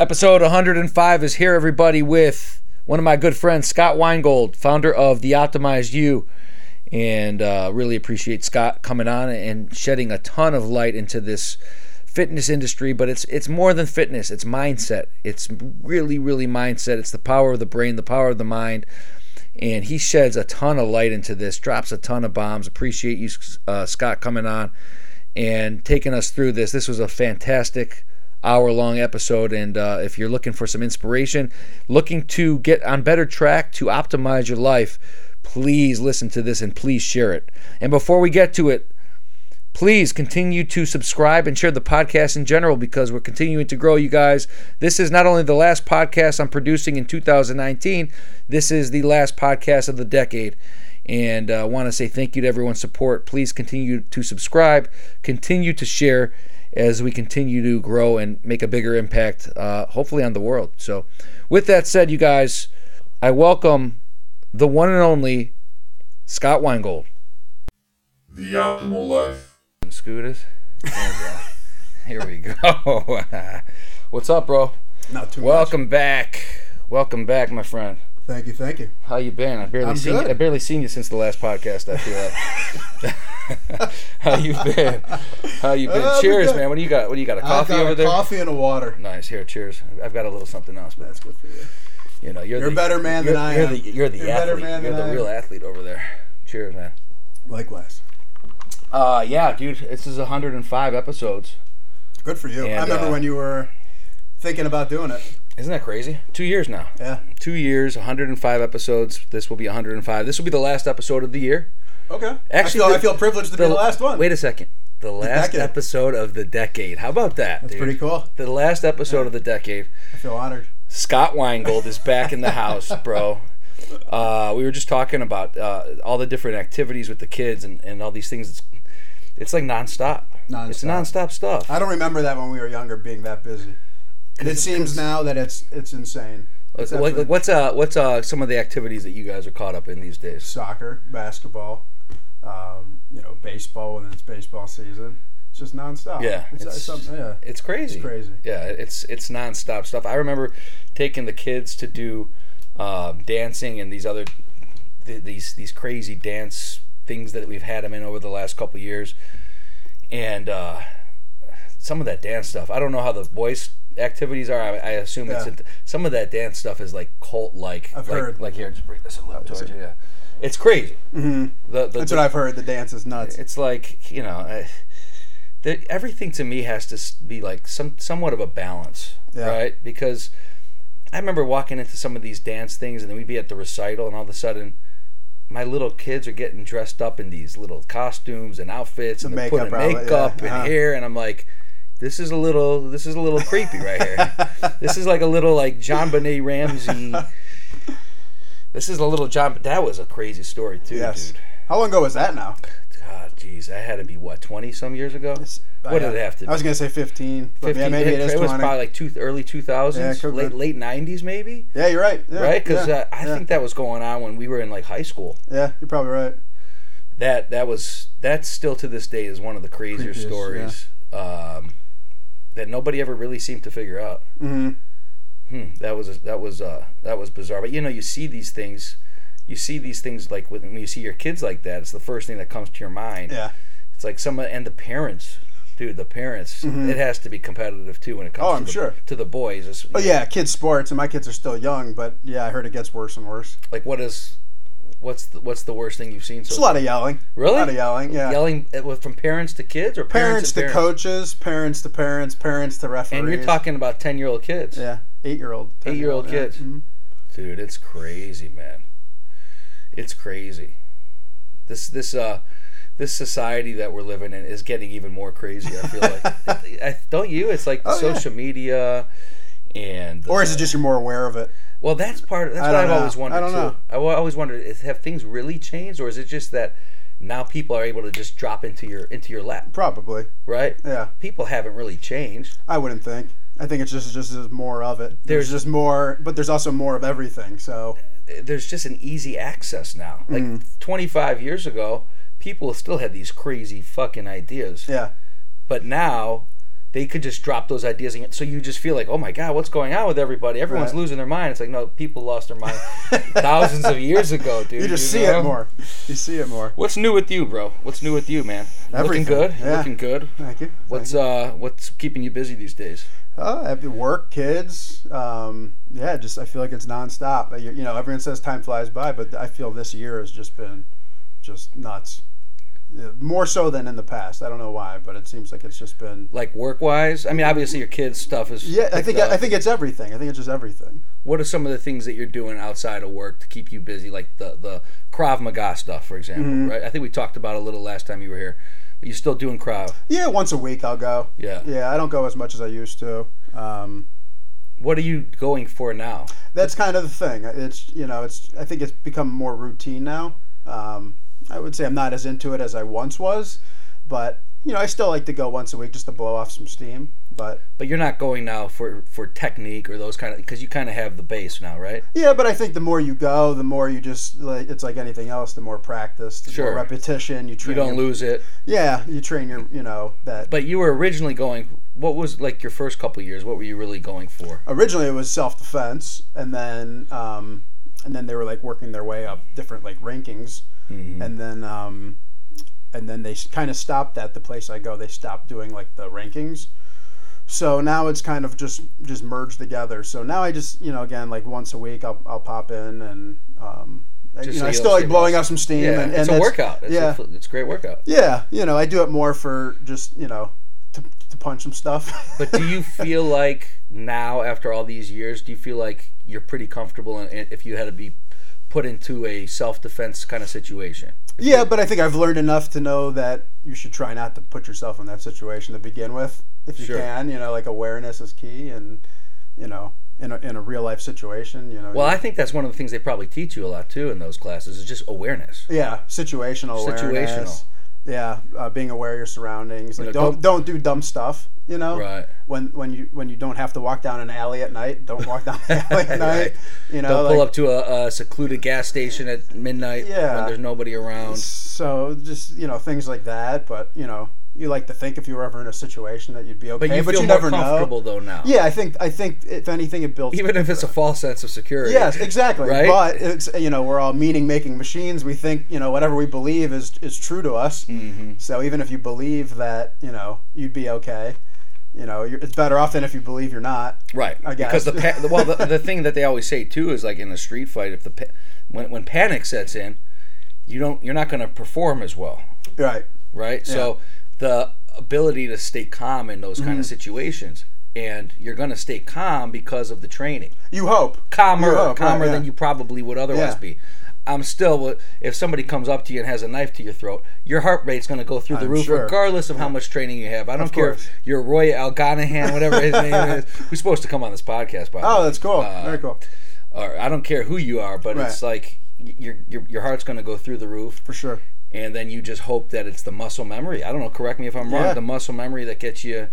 Episode 105 is here, everybody, with one of my good friends, Scott Weingold, founder of The Optimized You. And uh, really appreciate Scott coming on and shedding a ton of light into this fitness industry. But it's it's more than fitness; it's mindset. It's really, really mindset. It's the power of the brain, the power of the mind. And he sheds a ton of light into this, drops a ton of bombs. Appreciate you, uh, Scott, coming on and taking us through this. This was a fantastic hour long episode. And uh, if you're looking for some inspiration, looking to get on better track to optimize your life, please listen to this and please share it. And before we get to it, please continue to subscribe and share the podcast in general because we're continuing to grow, you guys. This is not only the last podcast I'm producing in 2019, this is the last podcast of the decade. And I uh, want to say thank you to everyone's support. Please continue to subscribe, continue to share as we continue to grow and make a bigger impact, uh, hopefully, on the world. So, with that said, you guys, I welcome the one and only Scott Weingold. The optimal life. Scooters. Here we go. What's up, bro? Not too much. Welcome back. Welcome back, my friend. Thank you, thank you. How you been? I barely I'm seen good. you. I barely seen you since the last podcast. I feel like. How you been? How you been? Uh, cheers, man. What do you got? What do you got? A coffee got over a there? coffee and a water. Nice. Here, cheers. I've got a little something else, but That's good for you. you know, you're, You're the, a better man you're, than I you're am. The, you're the You're a better athlete. man you're the real athlete over there. Cheers, man. Likewise. Uh, yeah, dude. This is 105 episodes. Good for you. And, I remember uh, when you were thinking about doing it. Isn't that crazy? Two years now. Yeah. Two years, 105 episodes. This will be 105. This will be the last episode of the year. Okay. Actually, I feel, the- I feel privileged to be the last one. Wait a second. The last decade. episode of the decade. How about that? That's dude? pretty cool. The last episode of the decade. I feel honored. Scott Weingold is back in the house, bro. Uh, we were just talking about uh, all the different activities with the kids and, and all these things. It's, it's like nonstop. It's Nonstop. nonstop stuff. I don't remember that when we were younger being that busy. And it seems now that it's it's insane. It's Like, like, what's uh what's uh some of the activities that you guys are caught up in these days? soccer, basketball, um, you know, baseball when it's baseball season. It's just nonstop. Yeah, It's, it's- yeah. It's crazy. It's crazy. Yeah, it's it's nonstop stuff. I remember taking the kids to do um, dancing and these other th- these these crazy dance things that we've had them in over the last couple years, and uh, some of that dance stuff. I don't know how the boys activities are. I, I assume it's Yeah. some of that dance stuff is like cult like. I've like, heard. Like here, just bring this a little towards you. Yeah, it's crazy. Mm-hmm. The, the, That's the- what I've heard. The dance is nuts. it's like you know I, the, everything to me has to be like some somewhat of a balance Yeah. right because i remember walking into some of these dance things and then we'd be at the recital and all of a sudden my little kids are getting dressed up in these little costumes and outfits and they're putting makeup, probably, makeup yeah, and uh-huh. hair and i'm like this is a little this is a little creepy right here this is like a little like JonBenét Ramsey this is a little john that was a crazy story too yes. dude How long ago was that now? God, jeez, that had to be what twenty some years ago. What did it have to be? I was gonna say fifteen, but 50 yeah, maybe it is was probably like two, early two thousands, Yeah, late late nineties maybe, yeah, you're right. Yeah, right? Because yeah, uh, I think that was going on when we were in like high school. yeah, you're probably right. That that was that's still to this day is one of the crazier Creepiest, stories um, that nobody ever really seemed to figure out. hmm Hmm, that was that was uh, that was bizarre. But you know, you see these things. You see these things like when you see your kids like that. It's the first thing that comes to your mind. Yeah. It's like some and the parents, dude. The parents. It has to be competitive too when it comes. Oh, to I'm the, sure. To the boys. It's, Oh yeah, kids sports, and my kids are still young, but yeah, I heard it gets worse and worse. Like what is, what's the, what's the worst thing you've seen so It's a lot of yelling. Really? A lot of yelling. Yeah. Yelling uh, from parents to kids or parents, Parents to and coaches, parents to parents, parents to referees. And you're talking about ten year old kids. Yeah, eight year old. Eight year old kids. Dude, it's crazy, man. It's crazy. This this uh this society that we're living in is getting even more crazy. I feel like, I, don't you? It's like the Oh, yeah. social media, and Or is it just you're more aware of it? Well, that's part. Of, that's I what I've know. always wondered I don't too. know. I wa- always wondered: is, have things really changed, or is it just that now people are able to just drop into your into your lap, Probably. right? Yeah, People haven't really changed. I wouldn't think. I think it's just just there's more of it. There's, There's- just more, but there's also more of everything. So there's just an easy access now. Like Mm. 25 years ago, people still had these crazy fucking ideas. yeah, But now they could just drop those ideas, and so you just feel like, oh my god, what's going on with everybody? Everyone's Right. losing their mind. It's like no, people lost their mind thousands of years ago, dude. You just see know? it more. You see it more. What's new with you, bro? What's new with you, man? Looking Everything, good. yeah. Looking good. Thank you. What's uh what's keeping you busy these days? Uh, I have to work, kids. Um, yeah, just I feel like it's nonstop. You, you know, everyone says time flies by, but I feel this year has just been just nuts. More so than in the past. I don't know why, but it seems like it's just been. Like work wise? I mean, obviously your kids' stuff is. Yeah, I think up. I think it's everything. I think it's just everything. What are some of the things that you're doing outside of work to keep you busy? Like the the Krav Maga stuff, for example, Mm-hmm. right? I think we talked about a little last time you were here. But you're still doing Krav. Yeah, once a week I'll go. Yeah. Yeah, I don't go as much as I used to. Um, What are you going for now? that's kind of the thing. It's you know, it's I think it's become more routine now. Um, I would say I'm not as into it as I once was, but you know, I still like to go once a week just to blow off some steam. But But you're not going now for for technique or those kind of because you kind of have the base now, right? yeah, but I think the more you go, the more you just like it's like anything else. The more practice, the Sure. more repetition you train. You don't your- lose it. Yeah, you train your you know that. But you were originally going. What was like your first couple years? What were you really going for? originally it was self defense, and then um, and then they were like working their way up different like rankings, Mm-hmm. and then um, and then they kind of stopped at the place I go. They stopped doing like the rankings. So now it's kind of just just merged together. So now I just you know again like once a week I'll, I'll pop in and um, you so know I still like blowing off some steam. Yeah, and, it's and a workout. It's yeah, a, it's a great workout. yeah. You know I do it more for just you know to, punch some stuff. But do you feel like now, after all these years, do you feel like you're pretty comfortable in, if you had to be put into a self defense kind of situation? Yeah, but I think I've learned enough to know that you should try not to put yourself in that situation to begin with, if you Sure. can. You know, like awareness is key, and you know, in a, in a real life situation, you know. Well, I think that's one of the things they probably teach you a lot too in those classes is just awareness. yeah, situational awareness. Situational. Yeah, uh, being aware of your surroundings. Like, don't, don't- do dumb stuff. You know, Right. when when you when you don't have to walk down an alley at night, don't walk down the alley at night. Right. You know, Don't like, pull up to a, a secluded gas station at midnight Yeah. when there's nobody around. So just you know things like that. But you know, you like to think if you were ever in a situation that you'd be okay, But you but feel you more never know. comfortable though now. Yeah, I think I think if anything, it builds. Even if it's a false sense of security. Yes, exactly. Right? But it's you know we're all meaning making machines. We think you know whatever we believe is is true to us. Mm-hmm. So even if you believe that you know you'd be okay, you know you're, it's better off than if you believe you're not. Right. I Because the pa- well, the, the thing that they always say too is like in a street fight, if the pa- when when panic sets in, you don't you're not going to perform as well, Right. right? So the ability to stay calm in those kind of situations, and you're going to stay calm because of the training, You hope. calmer, You hope, right, calmer yeah. than you probably would otherwise Yeah. be. I'm still if somebody comes up to you and has a knife to your throat, your heart rate's going to go through the I'm roof sure. regardless of how much training you have. I don't care course. if you're Roy Alganahan, whatever his name is, who's supposed to come on this podcast. By the Oh, that's cool. Uh, Very cool. or I don't care who you are, but it's like your your your heart's going to go through the roof, For sure. And then you just hope that it's the muscle memory. I don't know. Correct me if I'm wrong. The muscle memory that gets you,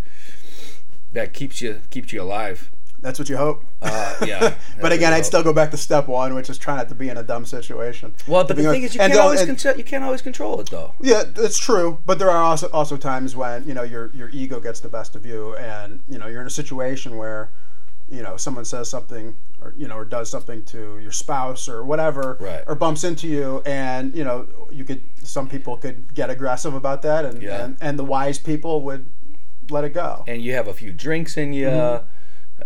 that keeps you keeps you alive. That's what you hope. Uh, yeah. But again, I'd still go back to step one, which is try not to be in a dumb situation. Well, but the thing is, you can't always and- control. You can't always control it though. Yeah, that's true. But there are also also times when you know your your ego gets the best of you, and you know you're in a situation where you know someone says something or you know or does something to your spouse or whatever, Right. or bumps into you, and you know you could some people could get aggressive about that, and Yeah. and, and the wise people would let it go. and you have a few drinks in you, uh,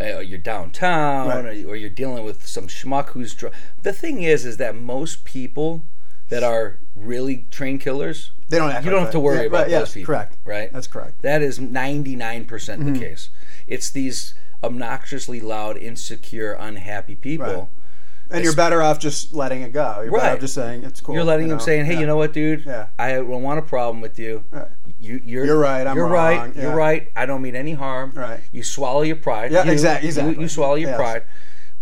or you're downtown, Mm-hmm. Right. or, you- or you're dealing with some schmuck who's drunk. The thing is, is that most people that are really train killers, they don't. You don't have that. to worry Yeah, about right, those yes, people. Correct. Right. That's correct. That is 99% Mm-hmm. the case. It's these obnoxiously loud, insecure, unhappy people. Right. And you're better off just letting it go. You're better Right. off just saying it's cool. You're letting you them know? saying, "Hey, Yeah. you know what, dude? Yeah. I don't want a problem with you. Right. You, you're, You're right, I'm you're wrong, right. You're right. I don't mean any harm. Right. You swallow your pride. Yeah, You- exact- you- exactly. You, swallow your Yes. pride,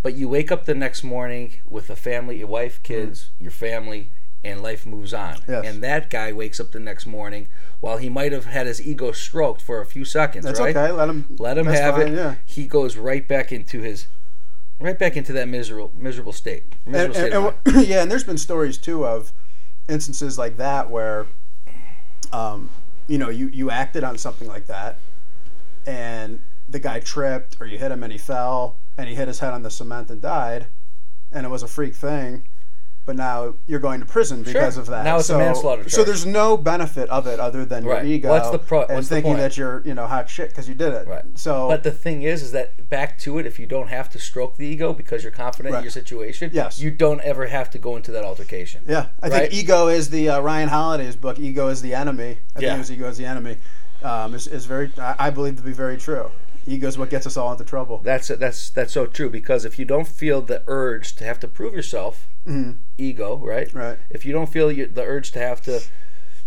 but you wake up the next morning with a family, your wife, kids, mm-hmm. your family, and life moves on. Yes. And that guy wakes up the next morning while he might have had his ego stroked for a few seconds. That's right? okay. Let him. Let him have fine, it. Yeah. He goes right back into his, right back into that miserable, miserable state. Miserable and, state. and- and- yeah, and there's been stories too of instances like that where, um, you know, you you acted on something like that, and the guy tripped or you hit him and he fell and he hit his head on the cement and died and it was a freak thing but now you're going to prison because Sure. of that. Now it's a so, manslaughter So there's no benefit of it other than Right. your ego What's the pro- and what's the thinking point? that you're you know hot shit because you did it. Right. So But the thing is, is that back to it, if you don't have to stroke the ego because you're confident in your situation, Yes. you don't ever have to go into that altercation. yeah, I Right? think ego is the uh, Ryan Holiday's book. Ego is the enemy. I Yeah. think it was ego is the enemy. Um, is, is very I, I believe to be very true. Ego is what gets us all into trouble. That's that's that's so true because if you don't feel the urge to have to prove yourself, ego, right? Mm-hmm. Right. If you don't feel the urge to have to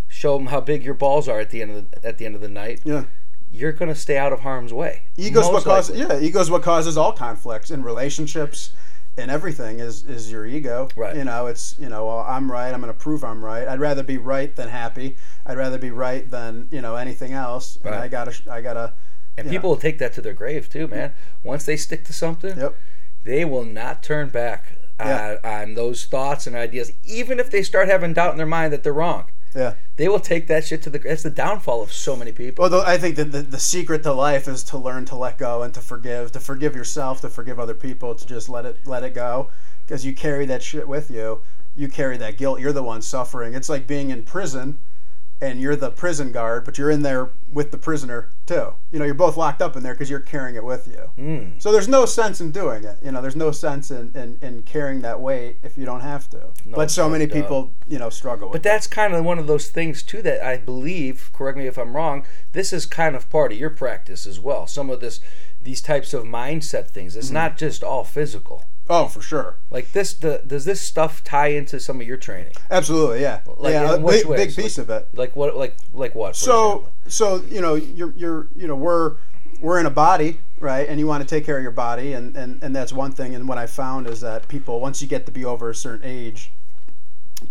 show them how big your balls are at the end of the, at the end of the night, Yeah. you're gonna stay out of harm's way. Ego's what causes yeah, ego's what causes all conflicts in relationships and everything is is your ego. Right. You know, it's you know, well, I'm right, I'm gonna prove I'm right. I'd rather be right than happy. I'd rather be right than, you know, anything else. And Right. I gotta I gotta And know. people will take that to their grave too, man. Once they stick to something, Yep. they will not turn back uh, Yeah. on, on those thoughts and ideas, even if they start having doubt in their mind that they're wrong. Yeah. They will take that shit to the. That's the downfall of so many people. The, I think that the, the secret to life is to learn to let go and to forgive, to forgive yourself, to forgive other people, to just let it let it go, because you carry that shit with you. You carry that guilt. You're the one suffering. It's like being in prison, and you're the prison guard, but you're in there with the prisoner too. You know, you're both locked up in there because you're carrying it with you. Mm. So there's no sense in doing it. You know, there's no sense in, in, in carrying that weight if you don't have to. but so many people, you know, struggle with But that's kind of one of those things too that I believe. Correct me if I'm wrong. This is kind of part of your practice as well. Some of this, these types of mindset things. Mm-hmm. It's not just all physical. Oh, for sure. Like this, the, does this stuff tie into some of your training? Absolutely, yeah. Like, yeah, big, ways? big piece of it. Like what? Like like what? So, so you know, you're, you're, you know, we're, we're in a body, right? And you want to take care of your body, and, and, and that's one thing. And what I found is that people, once you get to be over a certain age,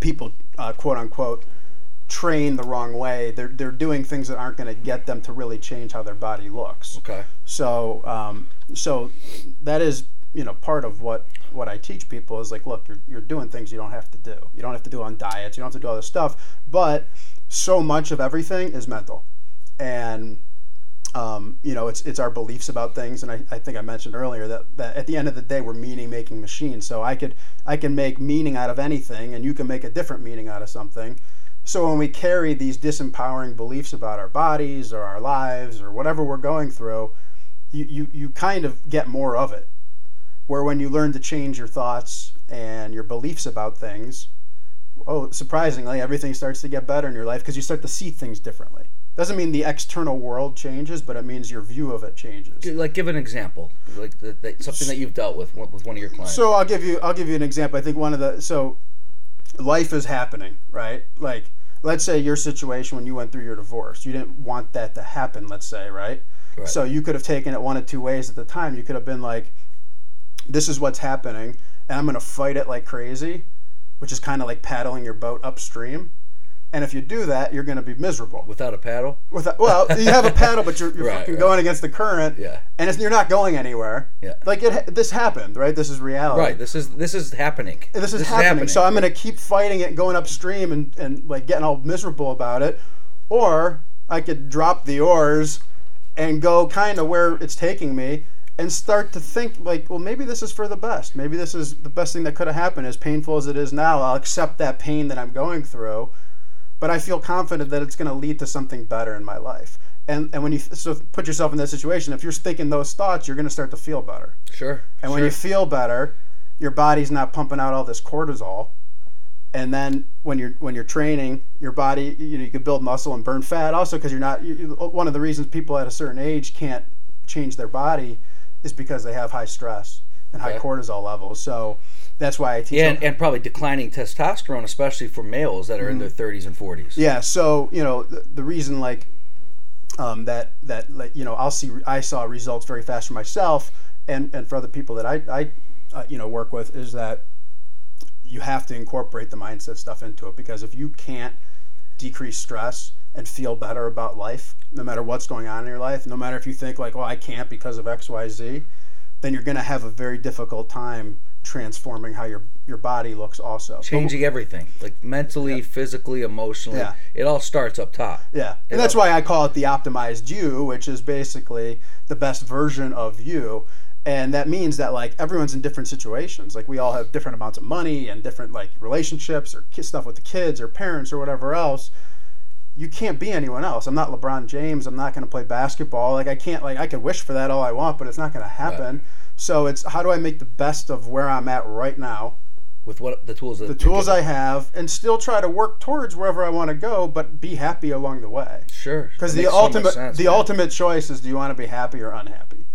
people, uh, quote unquote, train the wrong way. They're, they're doing things that aren't going to get them to really change how their body looks. okay. So, um, so that is, you know, part of what what I teach people is like, look, you're, you're doing things you don't have to do. You don't have to do on diets. You don't have to do all this stuff. But so much of everything is mental, and um, you know, it's it's our beliefs about things. And I, I think I mentioned earlier that, that at the end of the day, we're meaning making machines. So I could I can make meaning out of anything, and you can make a different meaning out of something. So when we carry these disempowering beliefs about our bodies or our lives or whatever we're going through, you, you, you kind of get more of it. Where when you learn to change your thoughts and your beliefs about things, oh, surprisingly, everything starts to get better in your life because you start to see things differently. Doesn't mean the external world changes, but it means your view of it changes. Like give an example, like the, the, something that you've dealt with with one of your clients. So I'll give you I'll give you an example. I think one of the so life is happening, right? Like let's say your situation when you went through your divorce, you didn't want that to happen, let's say, right? Right. So you could have taken it one of two ways at the time. You could have been like this is what's happening and I'm going to fight it like crazy, which is kind of like paddling your boat upstream. And if you do that, you're going to be miserable. Without a paddle. Without, well, you have a paddle, but you're, you're Right, fucking right. going against the current, Yeah. and it's, you're not going anywhere. Yeah. Like it, this happened, right? This is reality. Right. This is this is happening. This is, happening. So I'm going to keep fighting it, going upstream, and, and like getting all miserable about it, or I could drop the oars and go kind of where it's taking me, and start to think like, well, maybe this is for the best. Maybe this is the best thing that could have happened. As painful as it is now, I'll accept that pain that I'm going through, but I feel confident that it's going to lead to something better in my life. And and when you so put yourself in that situation, if you're thinking those thoughts, you're going to start to feel better. Sure. And when you feel better, your body's not pumping out all this cortisol. And then when you're when you're training, your body you know you can build muscle and burn fat. Also because you're not you- one of the reasons people at a certain age can't change their body is because they have high stress and high cortisol levels. So that's why I teach. Yeah, and, and probably declining testosterone, especially for males that are in their 30s and 40s. Yeah, so you know the, the reason like um, that that like you know I'll see I saw results very fast for myself and and for other people that I I uh, you know work with is that you have to incorporate the mindset stuff into it because if you can't decrease stress and feel better about life no matter what's going on in your life no matter if you think like well I can't because of XYZ then you're going to have a very difficult time transforming how your your body looks also. changing everything, like mentally, physically, emotionally. Yeah. It all starts up top. Yeah, and that's why I call it the optimized you, which is basically the best version of you. And that means that like everyone's in different situations. Like we all have different amounts of money and different like relationships or stuff with the kids or parents or whatever else. You can't be anyone else. I'm not LeBron James. I'm not going to play basketball. Like I can't like I could wish for that all I want, but it's not going to happen. So it's how do I make the best of where I'm at right now With what the tools that the tools I have and still try to work towards wherever I want to go, but be happy along the way. sure Because the makes so ultimate sense, the man. ultimate choice is do you want to be happy or unhappy,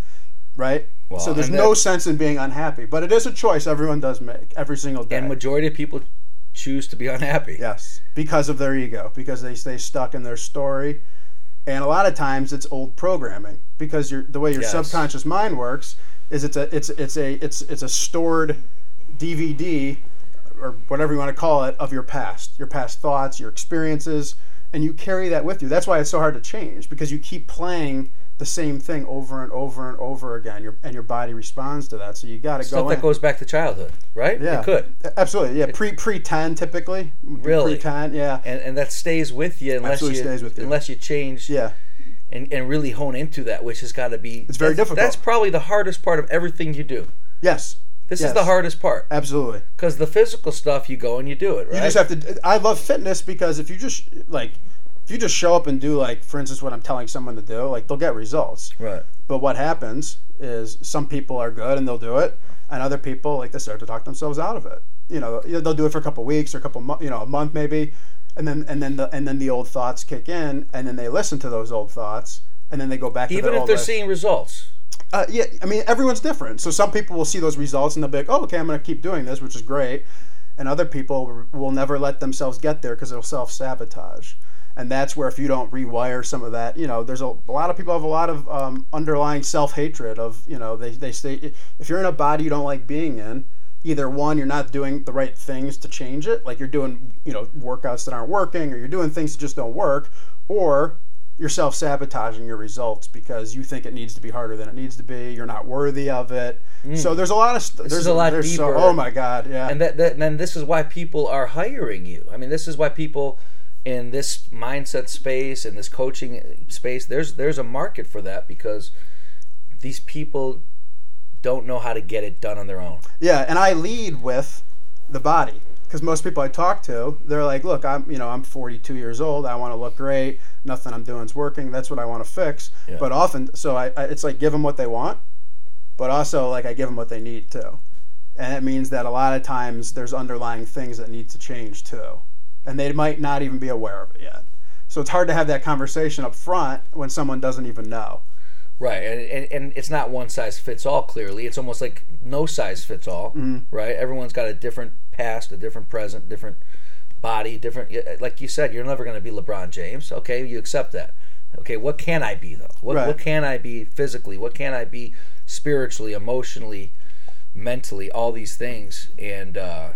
right? Well, so there's no sense in being unhappy, but it is a choice everyone does make every single day. and majority of people choose to be unhappy. yes, because of their ego, because they stay stuck in their story, and a lot of times it's old programming because your the way your Yes. subconscious mind works is it's a it's it's a it's it's a stored DVD or whatever you want to call it of your past, your past thoughts, your experiences, and you carry that with you. That's why it's so hard to change because you keep playing the same thing over and over and over again. Your and your body responds to that. So you got to go. Stuff that in. goes back to childhood, right? yeah, It could. absolutely. Yeah, pre pre ten typically. Really? pre ten. Yeah, And, and that stays with you unless Absolutely you stays with you. unless you change yeah. and, and really hone into that, which has got to be It's very that's- difficult. That's probably the hardest part of everything you do. Yes, This Yes. is the hardest part absolutely. because the physical stuff you go and you do it, right? You just have to. I love fitness because if you just like, if you just show up and do like, for instance, what I'm telling someone to do, like they'll get results. right. But what happens is some people are good and they'll do it, and other people like they start to talk themselves out of it. You know, they'll do it for a couple weeks or a couple, mo- you know, a month maybe, and then and then the and then the old thoughts kick in, and then they listen to those old thoughts, and then they go back. to Even if they're life. seeing results. Uh, yeah, I mean, everyone's different. So some people will see those results and they'll be like, "Oh, okay, I'm going to keep doing this," which is great. And other people will never let themselves get there because they'll self sabotage. And that's where if you don't rewire some of that, you know, there's a, a lot of people have a lot of um, underlying self hatred of, you know, they they say if you're in a body you don't like being in, either one you're not doing the right things to change it, like you're doing, you know, workouts that aren't working, or you're doing things that just don't work, or you're self sabotaging your results because you think it needs to be harder than it needs to be. You're not worthy of it. So there's a lot of st- there's Mm. a lot there's so- deeper. oh my god, yeah. And that, that and then this is why people are hiring you. I mean, this is why people in this mindset space and this coaching space, there's there's a market for that because these people don't know how to get it done on their own. Yeah, and I lead with the body because most people I talk to, they're like, "Look, I'm you know I'm 42 years old. I want to look great. Nothing I'm doing is working. That's what I want to fix." Yeah. But often, so I, I it's like give them what they want, but also like I give them what they need too, and it means that a lot of times there's underlying things that need to change too, and they might not even be aware of it yet. So it's hard to have that conversation up front when someone doesn't even know. Right, and, and, it's not one size fits all. Clearly, it's almost like no size fits all. Right, everyone's got a different past, a different present, different body, different. Like you said, you're never going to be LeBron James. Okay, you accept that. Okay, what can I be though? What Right. what can I be physically? What can I be spiritually, emotionally, mentally? All these things, and uh,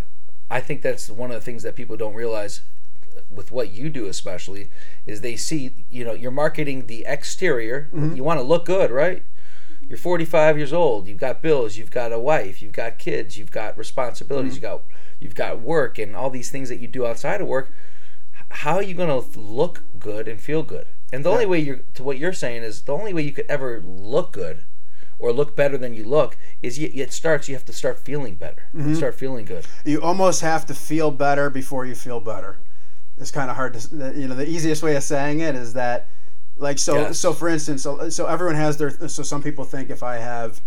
I think that's one of the things that people don't realize uh, with what you do especially is they see you know you're marketing the exterior. Mm-hmm. You want to look good right? You're 45 years old. You've got bills. You've got a wife. You've got kids. You've got responsibilities. Mm-hmm. You got you've got work and all these things that you do outside of work. How are you going to look good and feel good? And the only way you're to what you're saying is the only way you could ever look good or look better than you look is you, it starts you have to start feeling better mm-hmm. start feeling good you almost have to feel better before you feel better. It's kind of hard to, you know, the easiest way of saying it is that, like, so, Yes. so for instance, so, so everyone has their, so some people think if I have,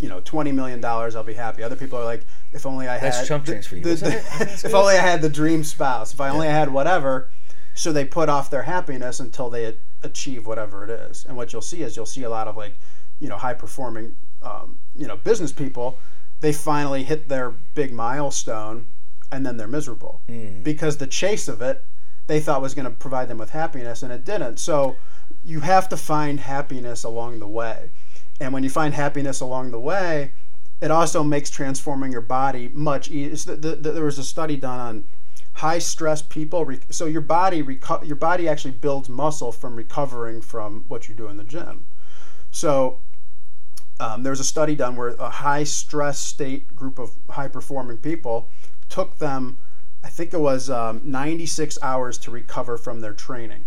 you know, twenty million dollars, I'll be happy. Other people are like, if only I had That's chump change for you, the- the- if only I had the dream spouse. If I only had whatever. So they put off their happiness until they achieve whatever it is. And what you'll see is you'll see a lot of like, you know, high performing, um, you know, business people. They finally hit their big milestone, and then they're miserable because the chase of it they thought was going to provide them with happiness, and it didn't. So you have to find happiness along the way. And when you find happiness along the way, it also makes transforming your body much easier. The, the, there was a study done on high stress people. So your body reco- your body actually builds muscle from recovering from what you do in the gym. So um, there was a study done where a high stress state group of high performing people took them, I think it was um, 96 hours to recover from their training.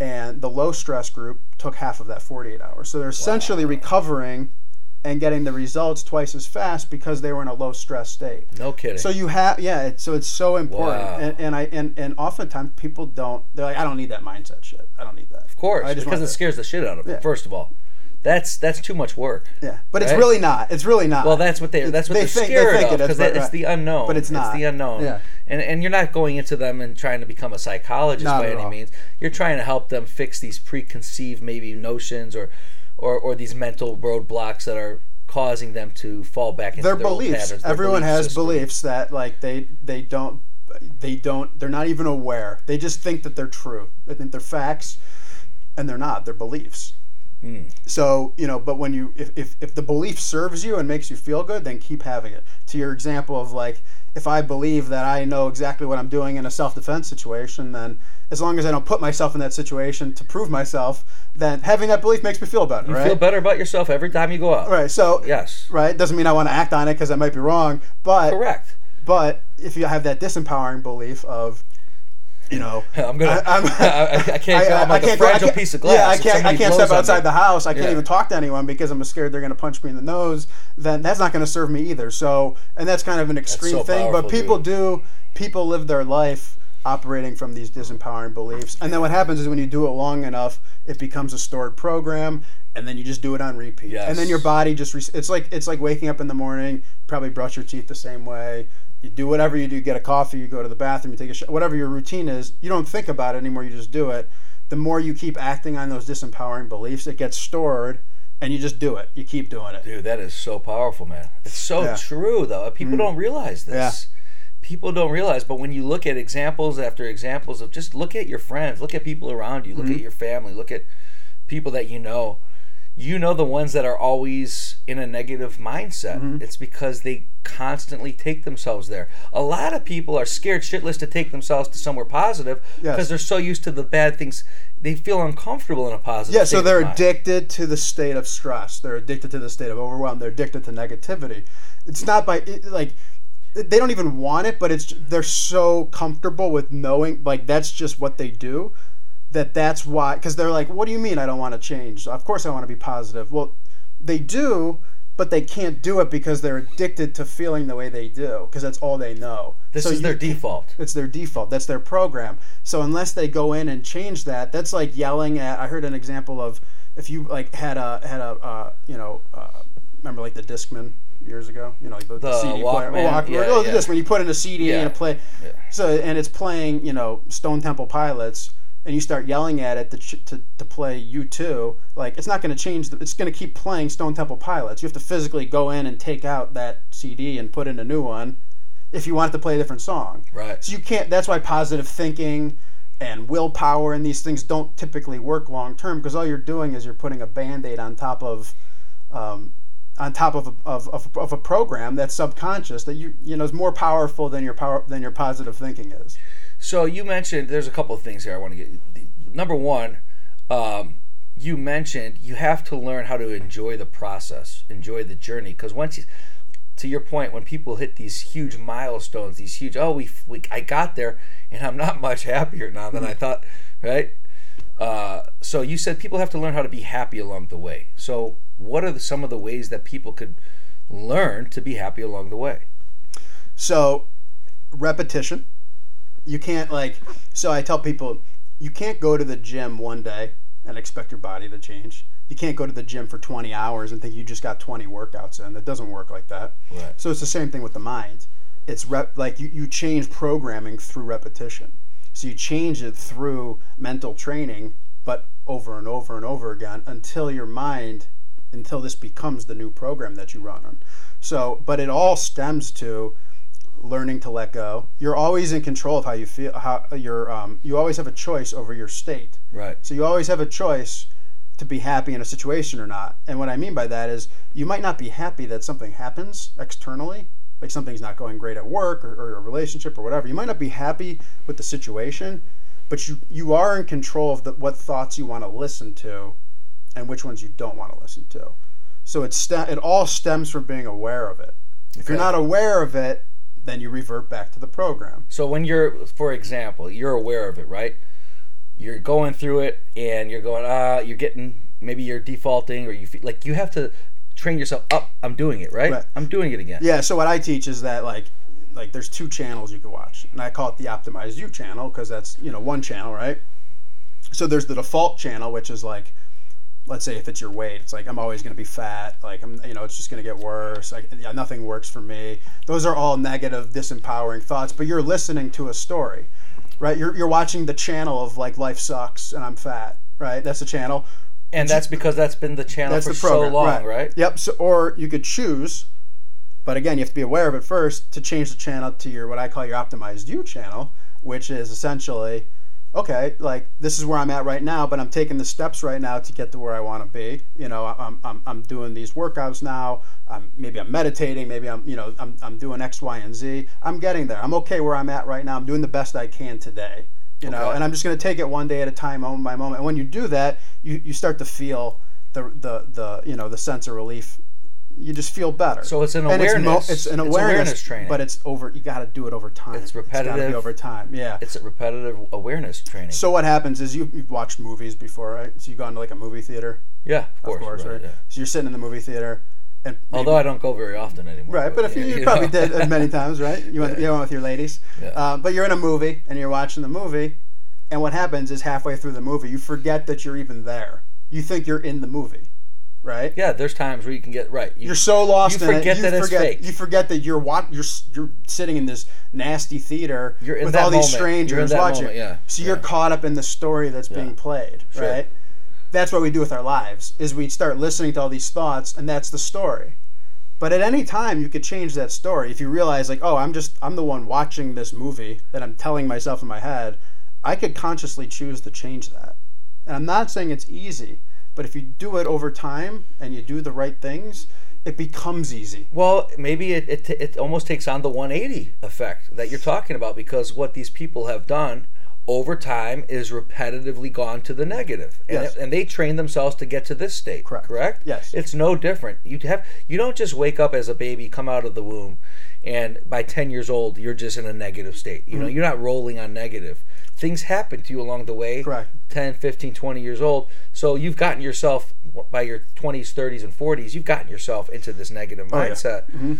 And the low stress group took half of that 48 hours. So they're essentially recovering and getting the results twice as fast because they were in a low stress state. No kidding. So you have yeah, it, so it's so important, Wow. and, and I and and oftentimes people don't. They're like, I don't need that mindset shit. I don't need that. of course, I just because it scares the shit out of them. Yeah. First of all, that's that's too much work. Yeah, but it's really not. It's really not. Well, that's what they that's what They they're think- they scared think of it because but it's the unknown. But it's not. the unknown. Yeah. And and you're not going into them and trying to become a psychologist Not by any all. means. You're trying to help them fix these preconceived maybe notions or or, or these mental roadblocks that are causing them to fall back into their their, beliefs. patterns. their Everyone belief has system. beliefs that like they they don't they don't they're not even aware. They just think that they're true. They think they're facts, and they're not. They're beliefs. Hmm. So you know, but when you if, if if the belief serves you and makes you feel good, then keep having it. To your example of like, if I believe that I know exactly what I'm doing in a self defense situation, then as long as I don't put myself in that situation to prove myself, then having that belief makes me feel better, You right? feel better about yourself every time you go out. Right. So Yes. right doesn't mean I want to act on it because I might be wrong, but Correct. but if you have that disempowering belief of, you know, I'm gonna. I, I'm, I, I can't. I, am like a go- fragile can't- piece of glass. Yeah, I can't. I can't step outside the house. I can't even talk to anyone because I'm scared they're going to punch me in the nose. Then that's not going to serve me either. So, and that's kind of an extreme so thing. powerful, but people do. People live their life operating from these disempowering beliefs, and then what happens is when you do it long enough, it becomes a stored program. And then you just do it on repeat, Yes. and then your body just re- it's like it's like waking up in the morning. You probably brush your teeth the same way. You do whatever you do. Get a coffee. You go to the bathroom. You take a shower. Whatever your routine is, you don't think about it anymore. You just do it. The more you keep acting on those disempowering beliefs, it gets stored, and you just do it. You keep doing it. Dude, that is so powerful, man. It's so Yeah. Mm. true, though. People don't realize this. Yeah. People don't realize, but when you look at examples after examples of just look at your friends, look at people around you, look Mm-hmm. at your family, look at people that you know. You know the ones that are always in a negative mindset. Mm-hmm. It's because they constantly take themselves there. A lot of people are scared shitless to take themselves to somewhere positive because Yes. they're so used to the bad things. They feel uncomfortable in a positive. Yeah, so they're addicted to the state of stress. They're addicted to the state of overwhelm. They're addicted to negativity. It's not by it, like they don't even want it, but it's they're so comfortable with knowing like that's just what they do that that's why because they're like, what do you mean I don't want to change? Of course I want to be positive. Well, they do, but they can't do it because they're addicted to feeling the way they do because that's all they know. This So is their default. it's their default. That's their program. So unless they go in and change that, that's like yelling at. I heard an example of if you like had a had a uh, you know uh, remember like the Discman years ago. You know like the, The CD player. Walkman, Walk- yeah, oh, the yeah. Discman. You put in a CD Yeah. and play. Yeah. So and it's playing you know Stone Temple Pilots. And you start yelling at it to, ch- to, to play U2, like it's not going to change. The, it's going to keep playing Stone Temple Pilots. You have to physically go in and take out that CD and put in a new one if you want it to play a different song. Right. So you can't. That's why positive thinking and willpower and these things don't typically work long term because all you're doing is you're putting a band-aid on top of um, on top of a, of, of, of a program that's subconscious that you you know is more powerful than your power than your positive thinking is. So you mentioned there's a couple of things here I want to get. Number one, um, you mentioned you have to learn how to enjoy the process, enjoy the journey, because once you, to your point, when people hit these huge milestones, these huge, oh, we, we I got there, and I'm not much happier now than I thought, right? Uh, so you said people have to learn how to be happy along the way. So what are the, some of the ways that people could learn to be happy along the way? So repetition. You can't like. So I tell people you can't go to the gym one day and expect your body to change. You can't go to the gym for 20 hours and think you just got 20 workouts in. That doesn't work like that. Right. So it's the same thing with the mind. It's rep like you, you change programming through repetition. So you change it through mental training, but over and over and over again until your mind, until this becomes the new program that you run on. So, but it all stems to learning to let go. You're always in control of how you feel. How you're, um, you always have a choice over your state. Right. So you always have a choice to be happy in a situation or not. And what I mean by that is you might not be happy that something happens externally, like something's not going great at work or, or a relationship or whatever. You might not be happy with the situation, but you you are in control of the, what thoughts you want to listen to and which ones you don't want to listen to. So it's st- it all stems from being aware of it. If you're not aware of it, then you revert back to the program. So when you're, for example, you're aware of it, right? You're going through it, and you're going, ah, you're getting, maybe you're defaulting, or you feel like you have to train yourself up. I'm doing it, right? Right. I'm doing it again. Yeah. So what I teach is that like like there's two channels you can watch, and I call it the optimized you channel because that's you know one channel, right? So there's the default channel, which is like let's say if it's your weight, it's like I'm always going to be fat. Like I'm, you know, it's just going to get worse. Like yeah, nothing works for me. Those are all negative, disempowering thoughts. But you're listening to a story, right? You're you're watching the channel of like life sucks and I'm fat, right? That's the channel. And that's because that's been the channel That's for the program, so long, right? Yep. So, or you could choose, but again, you have to be aware of it first to change the channel to your what I call your optimized you channel, which is essentially, okay, like this is where I'm at right now, but I'm taking the steps right now to get to where I want to be. You know, I'm, I'm, I'm doing these workouts now. Um, maybe I'm meditating. Maybe I'm, you know, I'm, I'm doing X, Y, and Z. I'm getting there. I'm okay where I'm at right now. I'm doing the best I can today. You know, Okay. and I'm just going to take it one day at a time, moment by moment. And when you do that, you, you start to feel the, the, the, you know, the sense of relief. You just feel better. So it's an awareness. It's, an It's awareness, awareness training. but it's over. You got to do it over time. It's repetitive. be over time. Yeah. It's a repetitive awareness training. So what happens is you, you've watched movies before, right? So you go into like a movie theater, yeah, of course. of course, right? yeah. So you're sitting in the movie theater, and maybe- Although I don't go very often anymore. Right, but if you, yeah, you probably did many times, right? You went, you went with your ladies. Yeah. Uh, but you're in a movie and you're watching the movie, and what happens is halfway through the movie, you forget that you're even there. You think you're in the movie, right? Yeah, there's times where you can get right. You, You're so lost you in forget it. that you it's forget, fake. You forget that you're wat- you're you're sitting in this nasty theater You're in with all these moment. In strangers watching. moment, yeah. So you're caught up in the story that's Yeah. being played, Sure. right? That's what we do with our lives. Is we start listening to all these thoughts, and that's the story. But at any time, you could change that story if you realize, like, oh, I'm just I'm the one watching this movie that I'm telling myself in my head. I could consciously choose to change that. And I'm not saying it's easy, but if you do it over time and you do the right things, it becomes easy. Well, maybe it, it, it almost takes on the 180 effect that you're talking about because what these people have done over time is repetitively gone to the. And, Yes. and they train themselves to get to this state. Correct. Correct? Yes. It's no different. You have you don't just wake up as a baby, come out of the womb, and by 10 years old, you're just in a negative state. You know, Mm-hmm. you're not rolling on negative. Things happen to you along the way. Correct. 10, 15, 20 years old. So you've gotten yourself by your 20s, 30s, and 40s, you've gotten yourself into this negative Oh, yeah. mindset. Mm-hmm.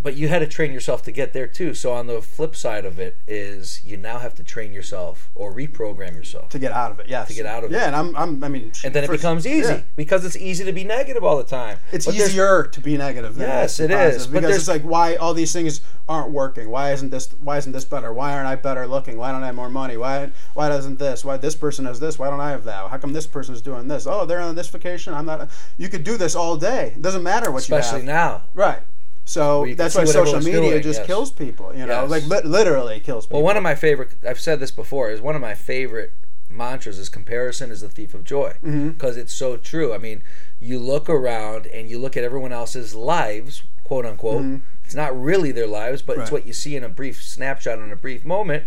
But you had to train yourself to get there too. So on the flip side of it is you now have to train yourself or reprogram yourself. To get out of it, yes. To get out of it. Yeah, and I'm, I'm I mean, And then it becomes easy yeah. because it's easy to be negative all the time. It's But easier to be negative. Yes, it is to be it is, positive, but because it's like why all these things aren't working. Why isn't this? Why isn't this better? Why aren't I better looking? Why don't I have more money? Why why doesn't this? Why this person has this? Why don't I have that? How come this person is doing this? Oh, they're on this vacation. I'm not. You could do this all day. It doesn't matter what especially you have. Especially now. Right. So can that's why social media doing, just yes. kills people. You know, Yes. like li- literally kills people. Well, one of my favorite, I've said this before, is one of my favorite mantras is comparison is the thief of joy Mm-hmm. because it's so true. I mean, you look around and you look at everyone else's lives, quote unquote. It's not really their lives, but it's Mm-hmm. What you see in a brief snapshot in a brief moment.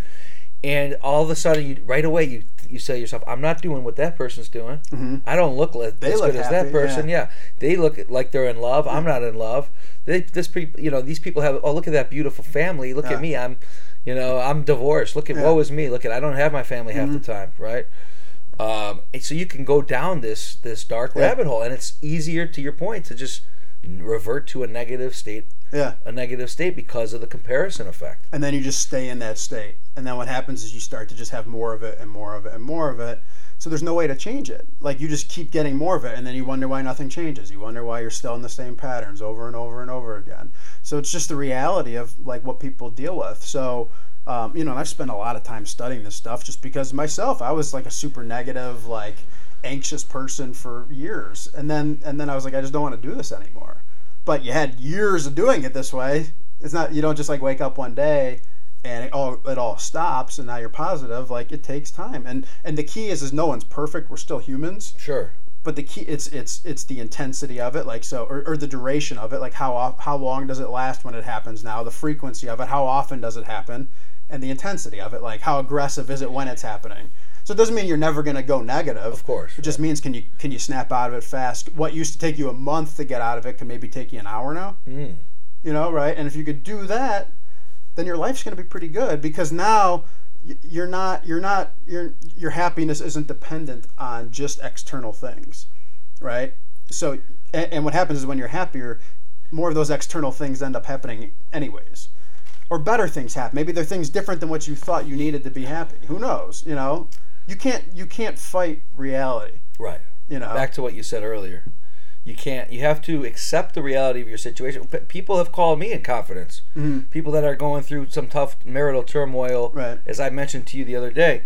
And all of a sudden, you right away you you say to yourself, "I'm not doing what that person's doing. I don't look like, They as look good as that person. yeah. Yeah. they look like they're in love. I'm not in love. They this people, you know, these people have. Oh, look at that beautiful family. Look Yeah. at me. I'm, you know, I'm divorced. Look at Yeah. Mm-hmm. woe is me. Look at I don't have my family half the time, right? Um, and so you can go down this this dark Yeah. rabbit hole, and it's easier to your point to just revert to a negative state, yeah. a negative state because of the comparison effect. and then you just stay in that state. And then what happens is you start to just have more of it and more of it and more of it. So there's no way to change it. Like you just keep getting more of it and then you wonder why nothing changes. You wonder why you're still in the same patterns over and over and over again. So it's just the reality of like what people deal with. So um, you know and i've spent a lot of time studying this stuff just because myself i was like a super negative like anxious person for years. And then and then i was like i just don't want to do this anymore but you had years of doing it this way. It's not you don't just like wake up one day and it all it all stops and now you're positive. Like it takes time. And and the key is is no one's perfect. We're still humans. Sure. But the key it's it's it's the intensity of it, like so, or, or the duration of it, like how how long does it last when it happens now, the frequency of it, how often does it happen, and the intensity of it, like how aggressive is it when it's happening. So it doesn't mean you're never going to go negative. Of course, It just means can you can you snap out of it fast? What used to take you a month to get out of it can maybe take you an hour now. Mm. You know, right? And if you could do that, then your life's going to be pretty good because now you're not you're not your your happiness isn't dependent on just external things, right? So and, and what happens is when you're happier, more of those external things end up happening anyways. Or better things happen. Maybe they're things different than what you thought you needed to be happy. Who knows? You know, you can't you can't fight reality. Right. You know, Back to what you said earlier. You can't. You have to accept the reality of your situation. P- People have called me in confidence. People that are going through some tough marital turmoil. Mm-hmm. Right. As I mentioned to you the other day,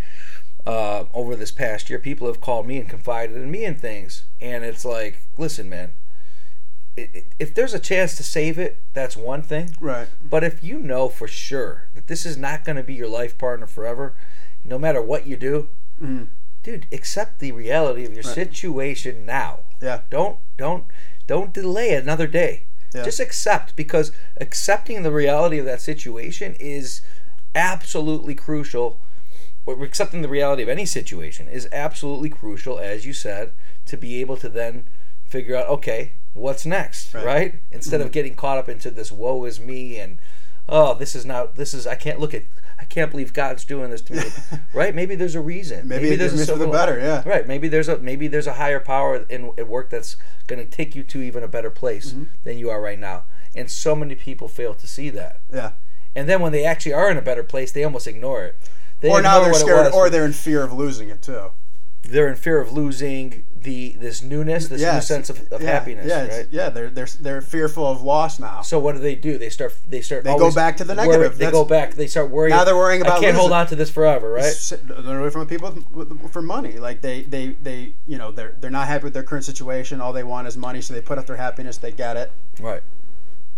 uh, over this past year, people have called me and confided in me in things, and it's like, listen, man. It, it, if there's a chance to save it, that's one thing. right? But if you know for sure that this is not going to be your life partner forever, no matter what you do, Mm-hmm. dude, accept the reality of your situation now. Yeah. Don't don't don't delay another day. Yeah. Just accept because accepting the reality of that situation is absolutely crucial. Or accepting the reality of any situation is absolutely crucial, as you said, to be able to then figure out, okay, what's next, right? Right. Mm-hmm. Instead of getting caught up into this woe is me and oh, this is not this is I can't look at I can't believe God's doing this to me. right? Maybe there's a reason. Maybe it there's means for the better, yeah. Right. Maybe there's a maybe there's a higher power in at work that's going to take you to even a better place Mm-hmm. than you are right now. And so many people fail to see that. Yeah. And then when they actually are in a better place, they almost ignore it. They Or now they're scared, or they're in fear of losing it too. they're in fear of losing the this newness, this new sense of, of yeah. happiness, Yeah, right? yeah. They're they're they're fearful of loss now. So what do they do? They start. They start. They go back to the worry- negative. They go back. They start worrying. Now they're worrying about. I can't hold on to this forever, right? They're away from people for money. Like they, they, they, you know, they're they're not happy with their current situation. All they want is money, so they put up their happiness. They get it. Right.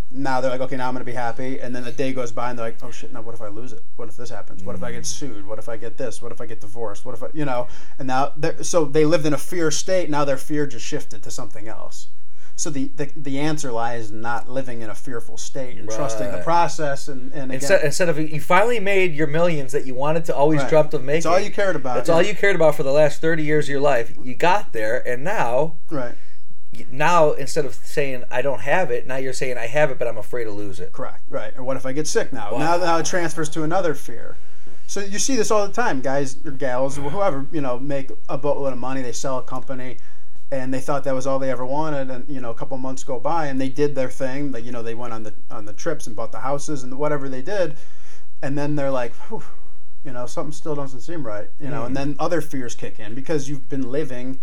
Now they're like, okay, now I'm gonna be happy. And then the day goes by, and they're like, oh shit, now what if I lose it? What if this happens? What if I get mm. sued? What if I get this? What if I get divorced? What if I, you know? And now, so they lived in a fear state. Now their fear just shifted to something else. So the, the, the answer lies in not living in a fearful state and trusting the process. And, and again, Instead, instead of you finally made your millions that you wanted to always Right. dreamt of making. That's all you cared about. That's yeah. all you cared about for the last thirty years of your life. You got there, and now, Right. Now instead of saying I don't have it, now you're saying I have it, but I'm afraid to lose it. Correct. Right. Or what if I get sick now? Now, now it transfers to another fear. So you see this all the time, guys or gals, or whoever you know, make a boatload of money. They sell a company, and they thought that was all they ever wanted. And you know, a couple months go by, and they did their thing. Like you know, they went on the on the trips and bought the houses and whatever they did, and then they're like, you know, something still doesn't seem right. You know, and mm-hmm. then other fears kick in because you've been living